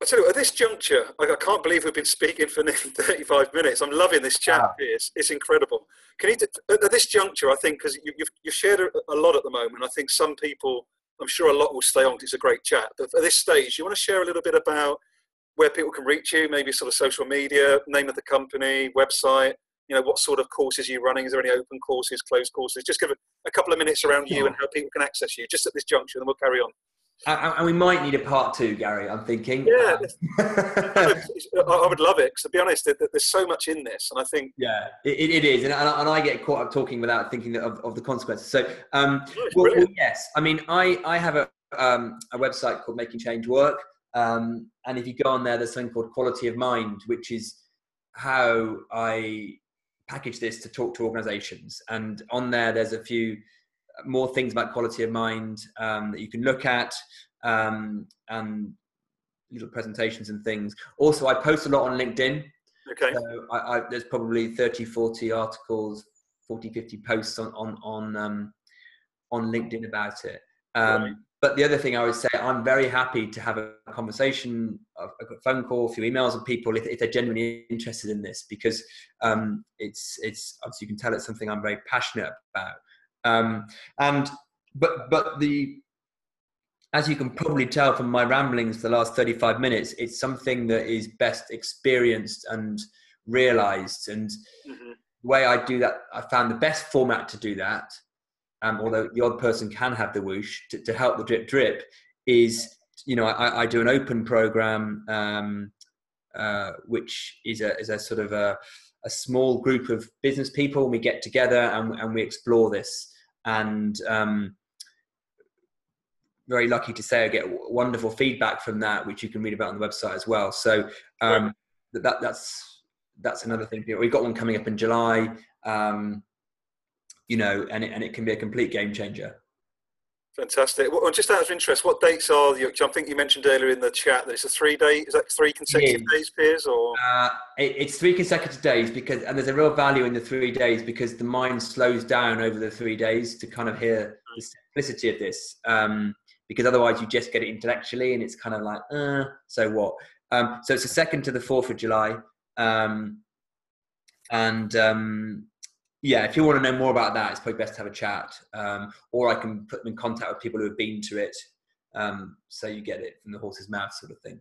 I tell you, at this juncture, I can't believe we've been speaking for nearly 35 minutes. I'm loving this chat. Wow. It's, it's incredible. Can you, at this juncture, I think, because you, have you've shared a lot at the moment, I think some people, I'm sure a lot will stay on because it's a great chat. But at this stage, you want to share a little bit about where people can reach you, maybe sort of social media, name of the company, website, you know what sort of courses you're running? Is there any open courses closed courses? Just give a, a couple of minutes around you and how people can access you just at this juncture and we'll carry on and we might need a part two, Gary. I'm thinking. Yeah, I would love it to be honest, there's so much in this, and I think. Yeah, it, it is, and, and I get caught up talking without thinking of, of the consequences. So, um, well, well, yes, I mean, I I have a um, a website called Making Change Work, um, and if you go on there, there's something called Quality of Mind, which is how I package this to talk to organizations. And on there, there's a few more things about quality of mind um, that you can look at um, and little presentations and things. Also, I post a lot on LinkedIn. Okay. So I, I, there's probably 30, 40 articles, 40, 50 posts on, on, on, um, on LinkedIn about it. Um, right but the other thing I would say, I'm very happy to have a conversation, a phone call, a few emails with people if, if they're genuinely interested in this, because um, it's it's obviously you can tell it's something I'm very passionate about. Um, and but but the as you can probably tell from my ramblings for the last 35 minutes it's something that is best experienced and realized and mm-hmm. the way i do that i found the best format to do that um, although the odd person can have the whoosh to, to help the drip drip is you know i, I do an open program um, uh, which is a, is a sort of a, a small group of business people and we get together and, and we explore this and um, very lucky to say I get wonderful feedback from that, which you can read about on the website as well. So um, that that's that's another thing. We've got one coming up in July, um, you know, and it, and it can be a complete game changer. Fantastic. Well, just out of interest, what dates are you? I think you mentioned earlier in the chat that it's a three day. Is that three consecutive days, Piers? Or uh, it, it's three consecutive days because, and there's a real value in the three days because the mind slows down over the three days to kind of hear the simplicity of this. Um, because otherwise you just get it intellectually and it's kind of like, uh, so what? Um, so it's the second to the fourth of July. Um, and um, yeah, if you want to know more about that, it's probably best to have a chat. Um, or I can put them in contact with people who have been to it. Um, so you get it from the horse's mouth, sort of thing.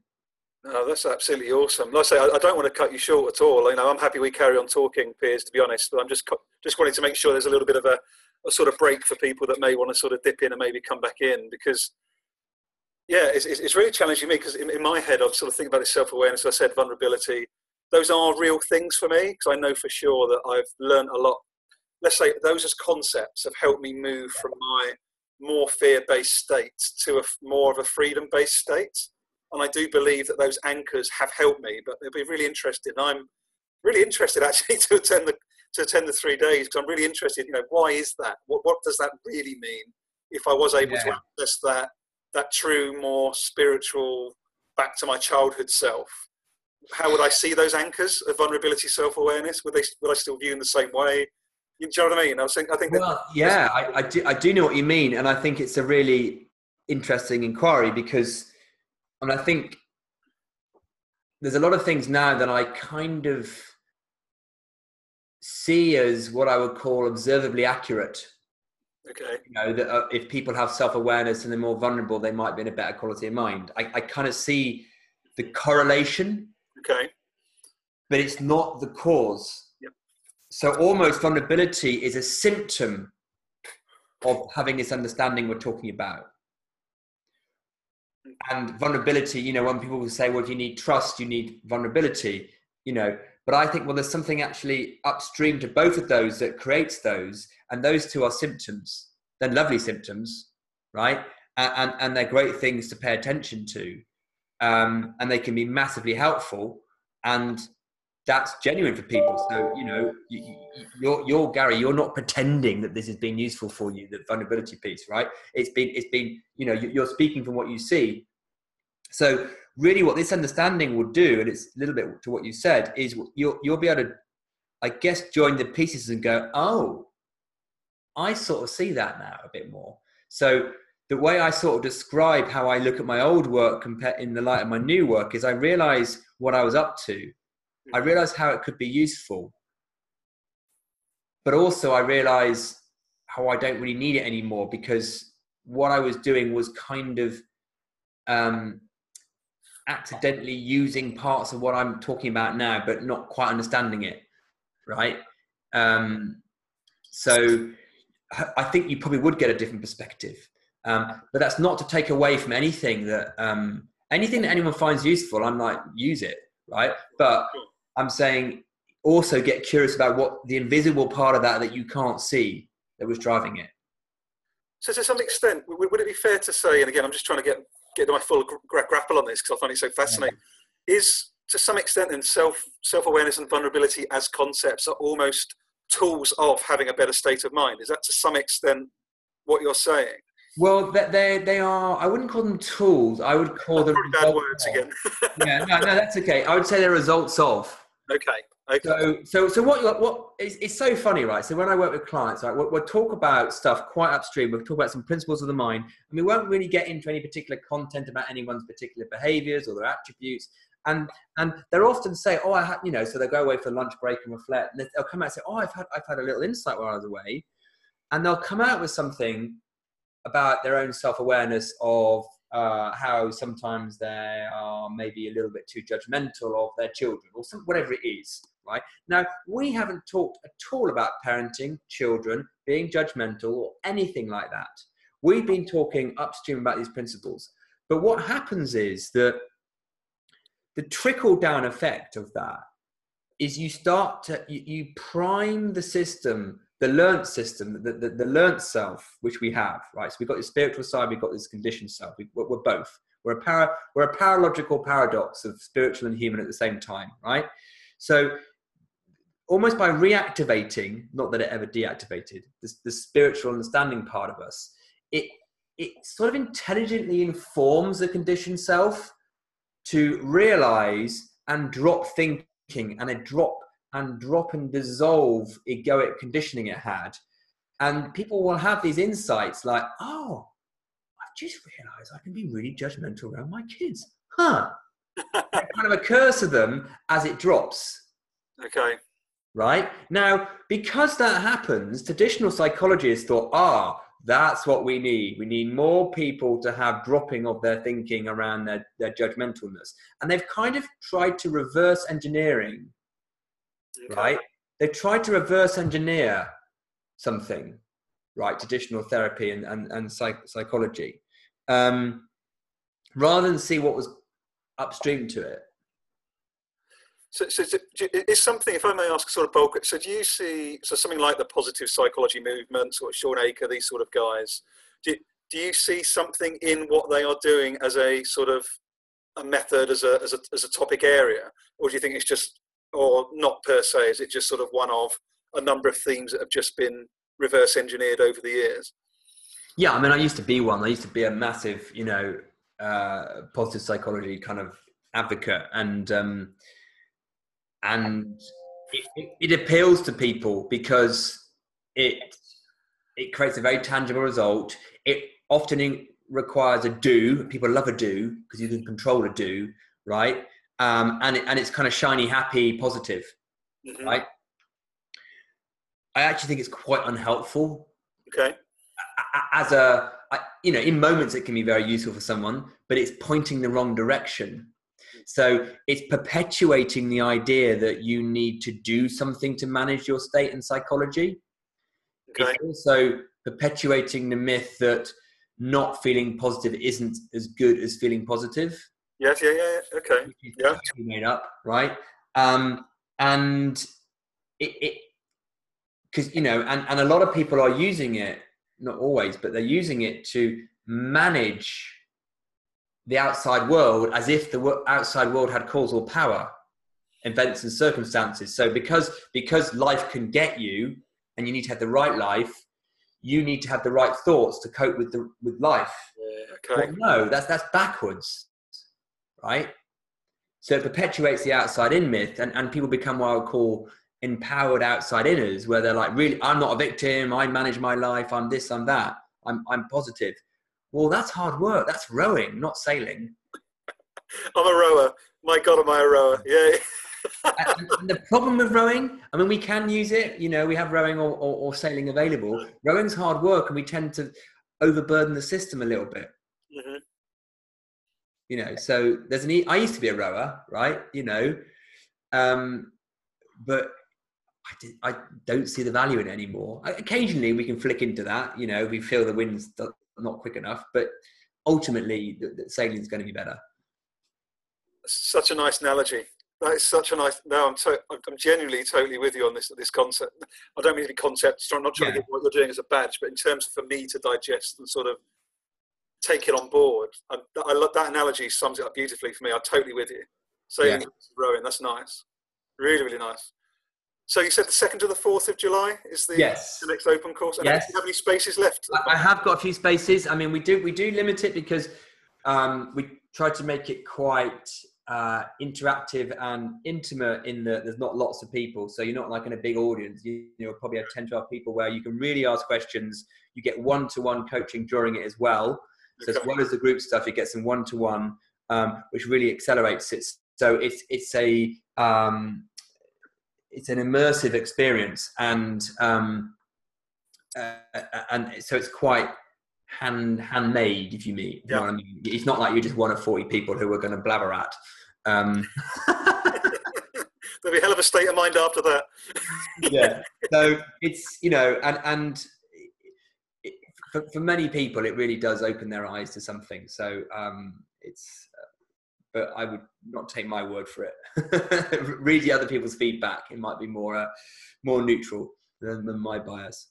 No, that's absolutely awesome. Like I say, I, I, don't want to cut you short at all. You know, I'm happy we carry on talking, Piers. To be honest, but I'm just just wanting to make sure there's a little bit of a a sort of break for people that may want to sort of dip in and maybe come back in because yeah it's, it's really challenging me because in, in, my head I've sort of thinking about this self-awareness i said vulnerability those are real things for me because i know for sure that i've learned a lot let's say those as concepts have helped me move from my more fear-based state to a more of a freedom-based state and i do believe that those anchors have helped me but it'll be really interesting i'm really interested actually to attend the to attend the three days because I'm really interested. You know, why is that? What what does that really mean? If I was able yeah. to access that that true, more spiritual, back to my childhood self, how would I see those anchors of vulnerability, self awareness? Would they would I still view in the same way? You know what I mean? I was thinking, I think. Well, that, yeah, I, I do. I do know what you mean, and I think it's a really interesting inquiry because, I mean, I think there's a lot of things now that I kind of see as what I would call observably accurate. Okay. You know, that uh, if people have self awareness and they're more vulnerable, they might be in a better quality of mind. I, I kind of see the correlation. Okay. But it's not the cause. So almost vulnerability is a symptom of having this understanding we're talking about. And vulnerability, you know, when people will say, well, if you need trust, you need vulnerability, you know, but I think, well, there's something actually upstream to both of those that creates those, and those two are symptoms. They're lovely symptoms, right? And, and, and they're great things to pay attention to. Um, and they can be massively helpful. And that's genuine for people. So, you know, you, you're, you're Gary, you're not pretending that this has been useful for you, the vulnerability piece, right? It's been, it's been, you know, you're speaking from what you see. So really what this understanding will do, and it's a little bit to what you said, is you'll, you'll be able to, I guess, join the pieces and go, oh, I sort of see that now a bit more. So the way I sort of describe how I look at my old work compared in the light of my new work is I realize what I was up to. I realize how it could be useful. But also I realize how I don't really need it anymore because what I was doing was kind of um, accidentally using parts of what I'm talking about now, but not quite understanding it, right? Um, so I think you probably would get a different perspective. Um, but that's not to take away from anything that um, anything that anyone finds useful. I'm like, use it, right? But I'm saying also get curious about what the invisible part of that that you can't see that was driving it. So, to some extent, would it be fair to say, and again, I'm just trying to get get my full gra- grapple on this because I find it so fascinating. Yeah. Is to some extent, and self self awareness and vulnerability as concepts are almost tools of having a better state of mind. Is that to some extent what you're saying? Well, they they are. I wouldn't call them tools. I would call them bad words of. again. yeah, no, no, that's okay. I would say they're results of. Okay. Okay. So, so, so what? What? It's, it's so funny, right? So when I work with clients, right, we'll, we'll, talk about stuff quite upstream. We'll talk about some principles of the mind, and we won't really get into any particular content about anyone's particular behaviors or their attributes. And and they'll often say, "Oh, I had," you know, so they'll go away for lunch break and reflect, and they'll come out and say, "Oh, I've had I've had a little insight while I was away," and they'll come out with something about their own self-awareness of uh, how sometimes they are maybe a little bit too judgmental of their children or some, whatever it is right? Now we haven't talked at all about parenting children being judgmental or anything like that. We've been talking upstream about these principles. But what happens is that the trickle down effect of that is you start to you, you prime the system the learnt system the, the, the learnt self which we have right? So we've got the spiritual side we've got this conditioned self. We, we're both. We're a para we're a paralogical paradox of spiritual and human at the same time right? So almost by reactivating not that it ever deactivated this, the spiritual understanding part of us it it sort of intelligently informs the conditioned self to realize and drop thinking and a drop and drop and dissolve egoic conditioning it had. And people will have these insights like, oh, I've just realized I can be really judgmental around my kids. Huh. it kind of occurs to them as it drops. Okay. Right? Now, because that happens, traditional psychologists thought, ah, that's what we need. We need more people to have dropping of their thinking around their, their judgmentalness. And they've kind of tried to reverse engineering, okay. right? They've tried to reverse engineer something, right? Traditional therapy and, and, and psych, psychology, um, rather than see what was upstream to it. So, so is something, if I may ask, sort of bulk. So, do you see so something like the positive psychology movement, or Shawn Achor, these sort of guys? Do do you see something in what they are doing as a sort of a method, as a as a as a topic area, or do you think it's just, or not per se? Is it just sort of one of a number of themes that have just been reverse engineered over the years? Yeah, I mean, I used to be one. I used to be a massive, you know, uh, positive psychology kind of advocate, and um, and it, it, appeals to people because it it creates a very tangible result. It often requires a do. People love a do because you can control a do, right? Um, and it, and it's kind of shiny, happy, positive, mm-hmm. right? I actually think it's quite unhelpful. Okay. As a, you know, in moments it can be very useful for someone, but it's pointing the wrong direction. So it's perpetuating the idea that you need to do something to manage your state and psychology. Okay. It's also perpetuating the myth that not feeling positive isn't as good as feeling positive. Yes, yeah, yeah, yeah. okay. Yeah. Made up, right? Um, and it, because you know, and, and a lot of people are using it, not always, but they're using it to manage the outside world as if the outside world had causal power events and circumstances so because because life can get you and you need to have the right life you need to have the right thoughts to cope with the with life yeah, okay. Well, no that's that's backwards right so it perpetuates the outside in myth and, and people become what i would call empowered outside inners where they're like really i'm not a victim i manage my life i'm this i'm that i'm, I'm positive well, that's hard work. That's rowing, not sailing. I'm a rower. My God, am I a rower? Yeah. and, and the problem with rowing, I mean, we can use it. You know, we have rowing or, or, or sailing available. Rowing's hard work, and we tend to overburden the system a little bit. You know, so there's an. I used to be a rower, right? You know, um, but I, did, I don't see the value in it anymore. Occasionally, we can flick into that. You know, we feel the wind's not quick enough. But ultimately, the, the sailing is going to be better. Such a nice analogy. That is such a nice. No, I'm to, I'm genuinely totally with you on this this concept. I don't mean the concept. I'm not trying yeah. to get what you're doing as a badge, but in terms of for me to digest and sort of take it on board, I, I love that analogy. Sums it up beautifully for me. I'm totally with you. So yeah. rowing. That's nice. Really, really nice. So you said the second to the fourth of July is the, yes. the next open course. And yes. Do you have any spaces left? I have got a few spaces. I mean, we do we do limit it because um, we try to make it quite uh, interactive and intimate in that there's not lots of people. So you're not like in a big audience. You, you know, probably have 10, 12 people where you can really ask questions. You get one-to-one coaching during it as well. So okay. as well as the group stuff, it gets some one-to-one, um, which really accelerates it. So it's it's a um, it's an immersive experience, and um, uh, and so it's quite hand handmade, if you mean. You yeah. know what I mean? It's not like you're just one of forty people who are going to blabber at. Um, There'll be a hell of a state of mind after that. yeah. So it's you know, and and for, for many people, it really does open their eyes to something. So um, it's, uh, but I would not take my word for it. Read the other people's feedback. It might be more uh, more neutral than, than my bias.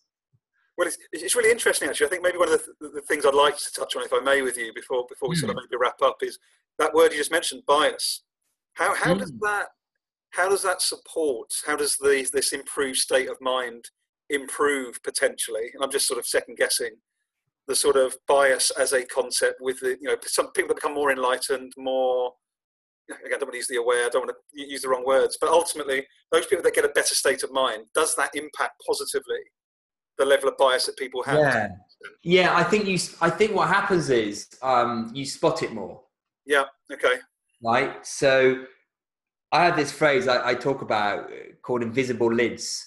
Well, it's, it's really interesting actually. I think maybe one of the, the, things I'd like to touch on, if I may, with you before before we mm. sort of hmm. maybe wrap up, is that word you just mentioned, bias. How how mm. does hmm. that how does that support? How does the, this improved state of mind improve potentially? And I'm just sort of second guessing the sort of bias as a concept with the you know some people that become more enlightened, more again, I don't want to use the aware, I don't want to use the wrong words, but ultimately, those people that get a better state of mind, does that impact positively the level of bias that people have? Yeah, yeah. I think you. I think what happens is um, you spot it more. Yeah. Okay. Right. So I have this phrase I, I talk about called invisible lids.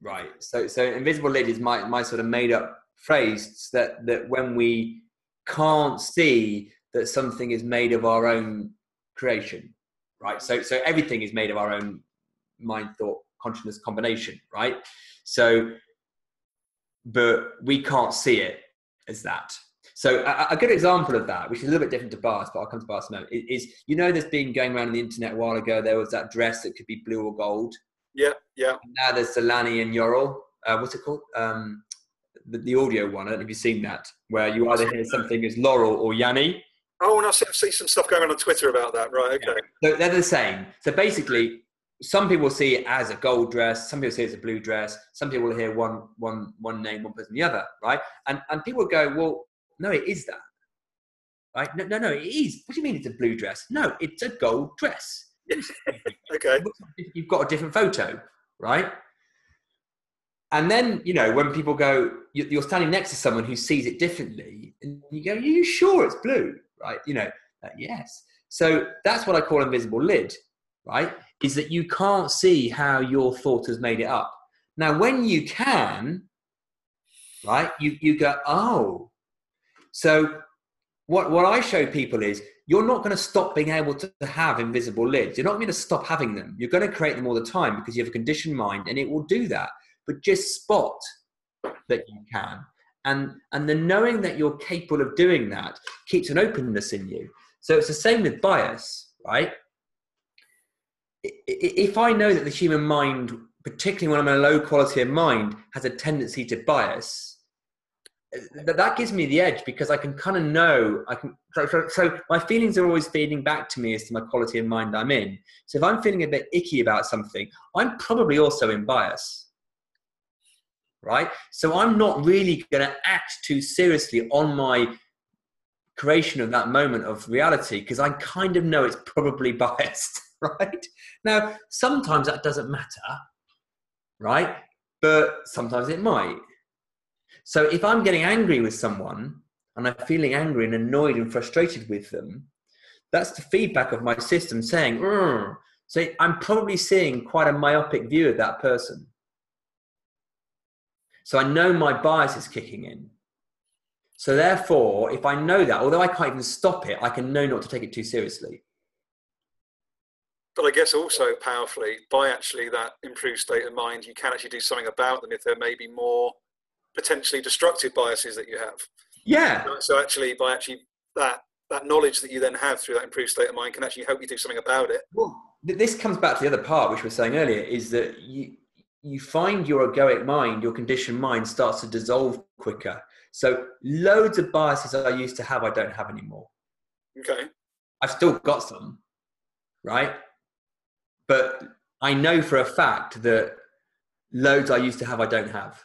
Right. So so invisible lid is my my sort of made up phrase that that when we can't see that something is made of our own creation right so so everything is made of our own mind thought consciousness combination right so but we can't see it as that so a, a, good example of that, which is a little bit different to bias, but I'll come to bias now, is, is you know there's been going around on the internet a while ago. There was that dress that could be blue or gold. Yeah, yeah. And now there's Lani and Yoral. Uh, what's it called? Um, the, the, audio one. I don't know if you've seen that, where you either hear something as Laurel or Yanni. Oh, and I see some stuff going on on Twitter about that. Right. Okay. So they're the same. So basically, some people see it as a gold dress, some people see it as a blue dress, some people will hear one one one name, one person the other, right? And and people go, well, no, it is that. Right? No, no, no, it is. What do you mean it's a blue dress? No, it's a gold dress. okay. You've got a different photo, right? And then, you know, when people go, you're standing next to someone who sees it differently, and you go, Are you sure it's blue? Right? You know, yes. So that's what I call invisible lid, right? Is that you can't see how your thought has made it up. Now, when you can, right, you, you go, Oh, so what, what I show people is you're not going to stop being able to have invisible lids. You're not going to stop having them. You're going to create them all the time because you have a conditioned mind and it will do that. But just spot that you can. And, and the knowing that you're capable of doing that keeps an openness in you. So it's the same with bias, right? If I know that the human mind, particularly when I'm in a low quality of mind, has a tendency to bias, that, that gives me the edge because I can kind of know I can. So, so, so, my feelings are always feeding back to me as to my quality of mind I'm in. So if I'm feeling a bit icky about something, I'm probably also in bias, right? So I'm not really going to act too seriously on my creation of that moment of reality because I kind of know it's probably biased, right? Now sometimes that doesn't matter, right? But sometimes it might. So if I'm getting angry with someone and I'm feeling angry and annoyed and frustrated with them, that's the feedback of my system saying, mm. Rrr. so I'm probably seeing quite a myopic view of that person. So I know my bias is kicking in. So therefore, if I know that, although I can't even stop it, I can know not to take it too seriously. But I guess also powerfully, by actually that improved state of mind, you can actually do something about them if there may be more potentially destructive biases that you have. Yeah. So actually, by actually that that knowledge that you then have through that improved state of mind can actually help you do something about it. Well, this comes back to the other part, which we were saying earlier, is that you you find your egoic mind, your conditioned mind, starts to dissolve quicker. So loads of biases I used to have, I don't have anymore. Okay. I've still got some, right? But I know for a fact that loads I used to have, I don't have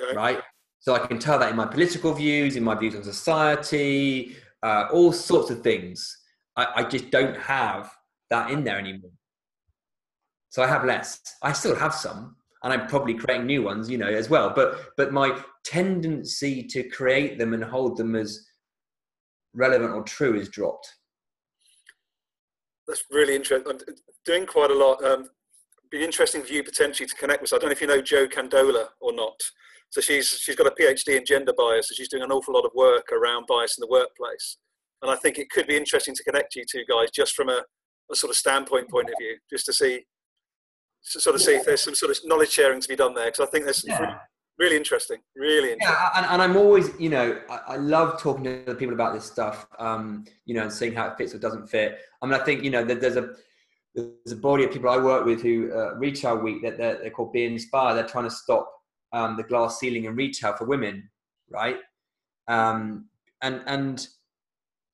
okay. right? So I can tell that in my political views, in my views on society, uh, all sorts of things. I, I just don't have that in there anymore. So I have less. I still have some, and I'm probably creating new ones, you know, as well. But but my tendency to create them and hold them as relevant or true is dropped. That's really interesting. I'm doing quite a lot. Um, be interesting for you potentially to connect with. I don't know if you know Joe Candola or not. So she's she's got a PhD in gender bias, and she's doing an awful lot of work around bias in the workplace. And I think it could be interesting to connect you two guys just from a, a sort of standpoint point of view, just to see sort of see if there's some sort of knowledge sharing to be done there. Because I think there's yeah. really interesting, really interesting. Yeah, and, and I'm always, you know, I, I, love talking to other people about this stuff, um, you know, and seeing how it fits or doesn't fit. I mean, I think you know, there's a there's a body of people I work with who uh, Retail Week that they're, they're, called Be Inspired. They're trying to stop um, the glass ceiling in retail for women, right? Um, and and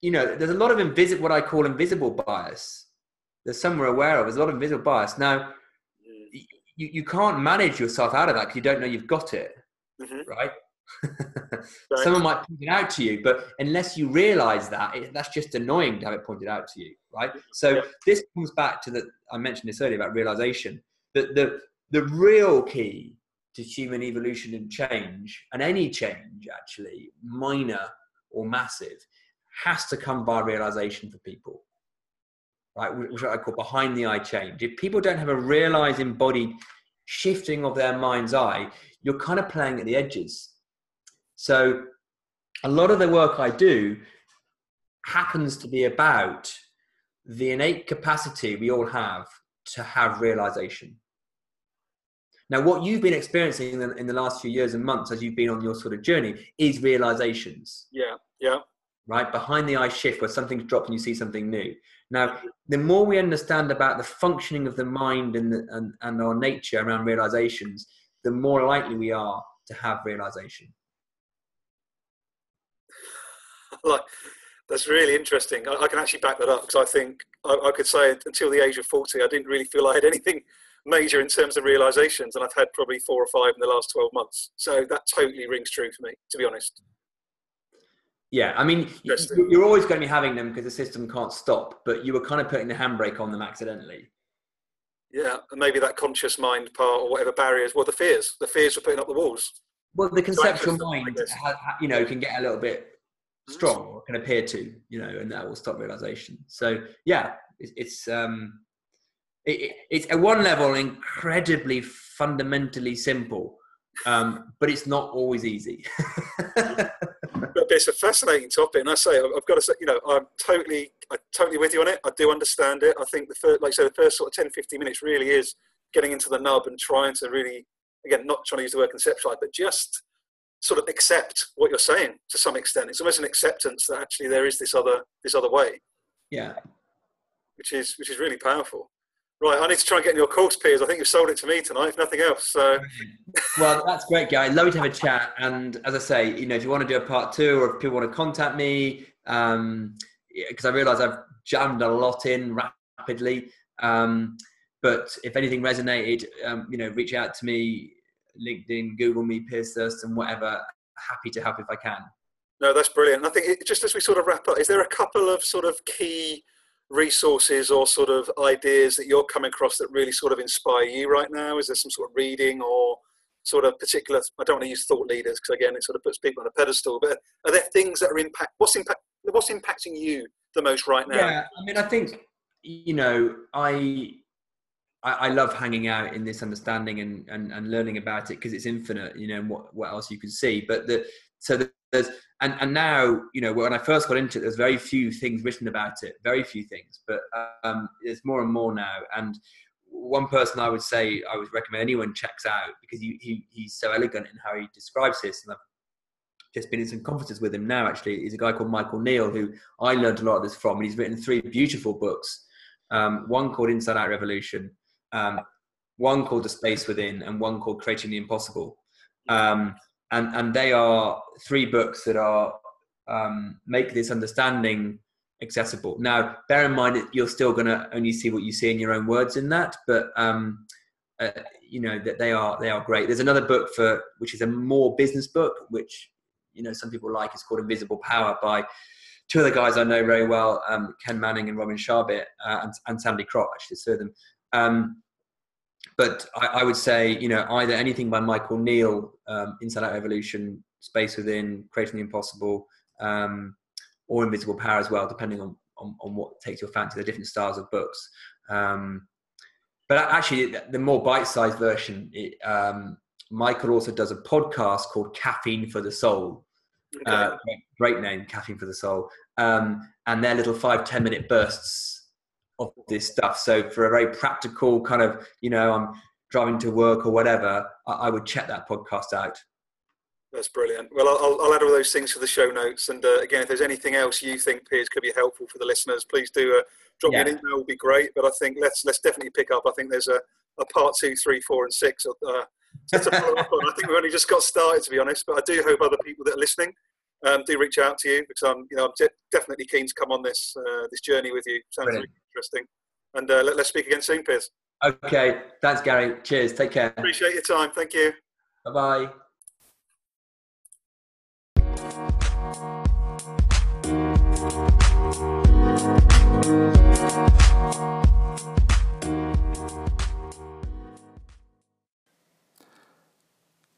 you know, there's a lot of invisible, what I call invisible bias. There's some we're aware of. There's a lot of invisible bias. Now, you, you can't manage yourself out of that because you don't know you've got it, mm-hmm. right? right? Someone might point it out to you, but unless you realize that, it, that's just annoying to have it pointed out to you, right? So yeah. this comes back to the I mentioned this earlier about realization. That the the real key to human evolution and change, and any change actually, minor or massive, has to come by realization for people, right? Which I call behind the eye change. If people don't have a realized embodied shifting of their mind's eye, you're kind of playing at the edges. So a lot of the work I do happens to be about the innate capacity we all have to have realization. Now, what you've been experiencing in the, in the, last few years and months as you've been on your sort of journey is realizations. Yeah, yeah. Right behind the eye shift where something's dropped and you see something new. Now, the more we understand about the functioning of the mind and, the, and, and our nature around realizations, the more likely we are to have realization. like that's really interesting. I, I, can actually back that up because I think I, I, could say until the age of 40, I didn't really feel I had anything major in terms of realizations, and I've had probably four or five in the last 12 months. So that totally rings true for me, to be honest. Yeah, I mean, you're always going to be having them because the system can't stop, but you were kind of putting the handbrake on them accidentally. Yeah, and maybe that conscious mind part or whatever barriers, well, the fears, the fears were putting up the walls. Well, the conceptual mind, you know, can get a little bit strong or can appear to, you know, and that will stop realization. So yeah, it's, it's um, it, it's at one level incredibly fundamentally simple, um, but it's not always easy. it's a fascinating topic, and I say I've got to say, you know, I'm totally, I'm totally with you on it. I do understand it. I think the first, like I say, the first sort of 10, 15 minutes really is getting into the nub and trying to really, again, not trying to use the word conceptualize, but just sort of accept what you're saying to some extent. It's almost an acceptance that actually there is this other this other way. Yeah. Which is which is really powerful. Right, I need to try and get in your course, Piers. I think you've sold it to me tonight, if nothing else. So. well, that's great, guy. Love to have a chat. And as I say, you know, if you want to do a part two, or if people want to contact me, because um, I realise I've jammed a lot in rapidly. Um, but if anything resonated, um, you know, reach out to me LinkedIn, Google me, Piers Thurston, whatever. Happy to help if I can. No, that's brilliant. I think it, just as we sort of wrap up, is there a couple of sort of key resources or sort of ideas that you're coming across that really sort of inspire you right now? Is there some sort of reading or sort of particular? I don't want to use thought leaders because again, it sort of puts people on a pedestal. But are there things that are impact? What's impact? What's impacting you the most right now? Yeah, I mean, I think you know, I I, love hanging out in this understanding and, and, and learning about it because it's infinite, you know, what, what else you can see. But the, so there's, and, and now, you know, when I first got into it, there's very few things written about it, very few things, but um, there's more and more now. And one person I would say I would recommend anyone checks out because he, he, he's so elegant in how he describes this. And I've just been in some conferences with him now, actually. He's a guy called Michael Neill who I learned a lot of this from. And he's written three beautiful books. Um, one called Inside Out Revolution, um, one called The Space Within and one called Creating the Impossible. Um, and, and they are three books that are um, make this understanding accessible. Now, bear in mind that you're still going to only see what you see in your own words in that, but um, uh, you know that they are they are great. There's another book for which is a more business book, which you know some people like. It's called Invisible Power by two of the guys I know very well, um, Ken Manning and Robin Charbit, uh, and, and Sandy Krot, actually, two of them. Um, but I, I, would say, you know, either anything by Michael Neill, um, Inside Out Evolution, Space Within, Creating the Impossible, um, or Invisible Power as well, depending on, on, on, what takes your fancy, the different styles of books. Um, but actually, the more bite-sized version, it, um, Michael also does a podcast called Caffeine for the Soul. Okay. Uh, great, name, Caffeine for the Soul. Um, and they're little five ten minute bursts of this stuff. So for a very practical kind of, you know, I'm driving to work or whatever, I, I would check that podcast out. That's brilliant. Well, I'll, I'll, add all those things to the show notes. And uh, again, if there's anything else you think, Piers, could be helpful for the listeners, please do uh, drop yeah. me an email. Would be great. But I think let's let's definitely pick up. I think there's a, a part two, three, four, and six. Uh, I think we've only just got started, to be honest. But I do hope other people that are listening um, do reach out to you because I'm, you know, I'm de- definitely keen to come on this uh, this journey with you. Sounds really interesting. And uh, let, us speak again soon, Piers. Okay. Thanks, Gary. Cheers. Take care. Appreciate your time. Thank you. Bye bye.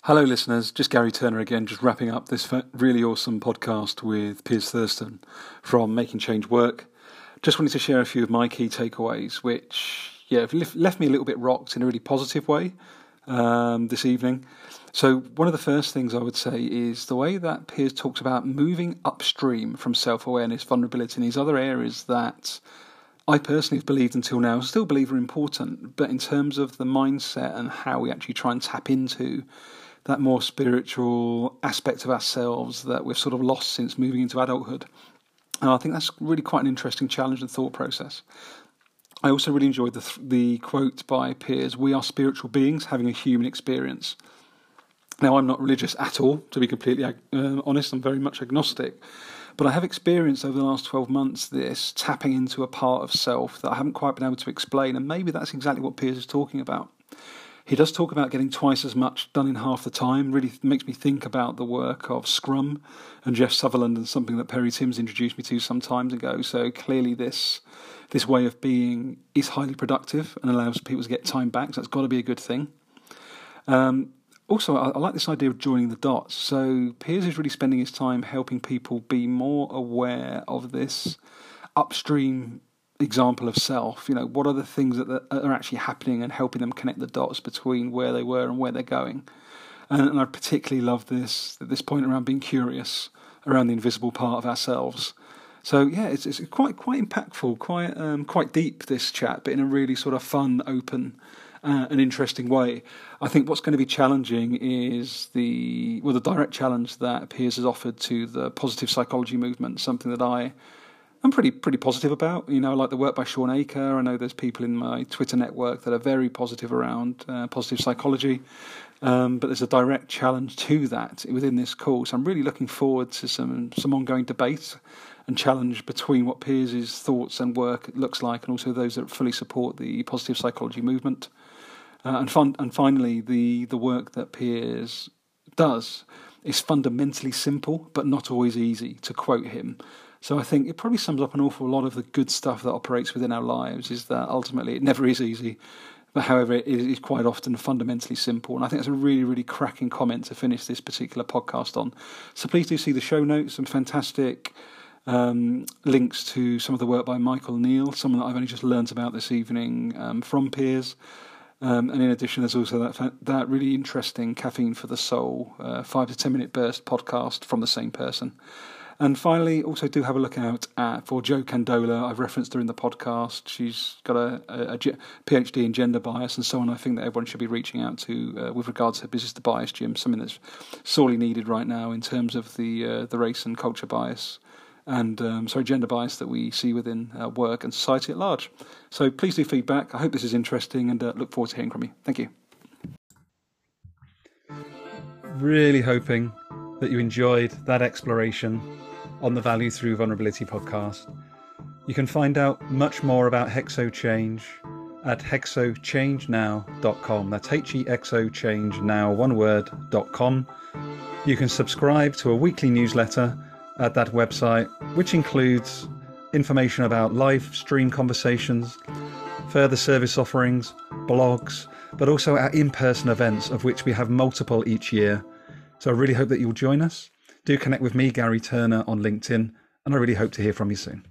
Hello, listeners. Just Gary Turner again, just wrapping up this really awesome podcast with Piers Thurston from Making Change Work. Just wanted to share a few of my key takeaways, which, yeah, have left me a little bit rocked in a really positive way um, this evening. So, one of the first things I would say is the way that Piers talks about moving upstream from self awareness, vulnerability, and these other areas that I personally have believed until now, still believe are important, but in terms of the mindset and how we actually try and tap into that more spiritual aspect of ourselves that we've sort of lost since moving into adulthood. And I think that's really quite an interesting challenge and thought process. I also really enjoyed the, the quote by Piers We are spiritual beings having a human experience. Now, I'm not religious at all, to be completely uh, honest, I'm very much agnostic. But I have experienced over the last 12 months this tapping into a part of self that I haven't quite been able to explain, and maybe that's exactly what Piers is talking about. He does talk about getting twice as much done in half the time. Really makes me think about the work of Scrum and Jeff Sutherland and something that Perry Timms introduced me to some time ago. So clearly, this this way of being is highly productive and allows people to get time back. So that's got to be a good thing. Um, also, I, I, like this idea of joining the dots. So Piers is really spending his time helping people be more aware of this upstream example of self. You know, what are the things that are actually happening and helping them connect the dots between where they were and where they're going. And, and I particularly love this this point around being curious around the invisible part of ourselves. So yeah, it's, it's quite quite impactful, quite um, quite deep this chat, but in a really sort of fun, open, uh, and interesting way. I think what's going to be challenging is the well the direct challenge that Piers has offered to the positive psychology movement, something that I I'm pretty pretty positive about. You know, I like the work by Shawn Achor. I know there's people in my Twitter network that are very positive around uh, positive psychology. Um, but there's a direct challenge to that within this course. I'm really looking forward to some some ongoing debate and challenge between what Piers' thoughts and work looks like, and also those that fully support the positive psychology movement. Uh, and fun, and finally, the the work that Piers does is fundamentally simple, but not always easy. To quote him. So I think it probably sums up an awful lot of the good stuff that operates within our lives is that ultimately it never is easy. But however, it is quite often fundamentally simple. And I think that's a really, really cracking comment to finish this particular podcast on. So please do see the show notes, some fantastic um, links to some of the work by Michael Neill, someone that I've only just learnt about this evening um, from Piers. Um, and in addition, there's also that that really interesting Caffeine for the Soul, uh, five to ten minute burst podcast from the same person. And finally, also do have a look out at for Joe Candola. I've referenced her in the podcast. She's got a, a, a PhD in gender bias and so on. I think that everyone should be reaching out to uh, with regards to business to bias, Jim. Something that's sorely needed right now in terms of the uh, the race and culture bias and um, sorry, gender bias that we see within uh, work and society at large. So please do feedback. I hope this is interesting and uh, look forward to hearing from you. Thank you. Really hoping that you enjoyed that exploration on the Value Through Vulnerability podcast. You can find out much more about Hexo Change at hexochange.now.com. That's H E X O change now, one word.com. You can subscribe to a weekly newsletter at that website, which includes information about live stream conversations, further service offerings, blogs, but also our in person events, of which we have multiple each year. So I really hope that you'll join us. Do connect with me, Gary Turner, on LinkedIn, and I really hope to hear from you soon.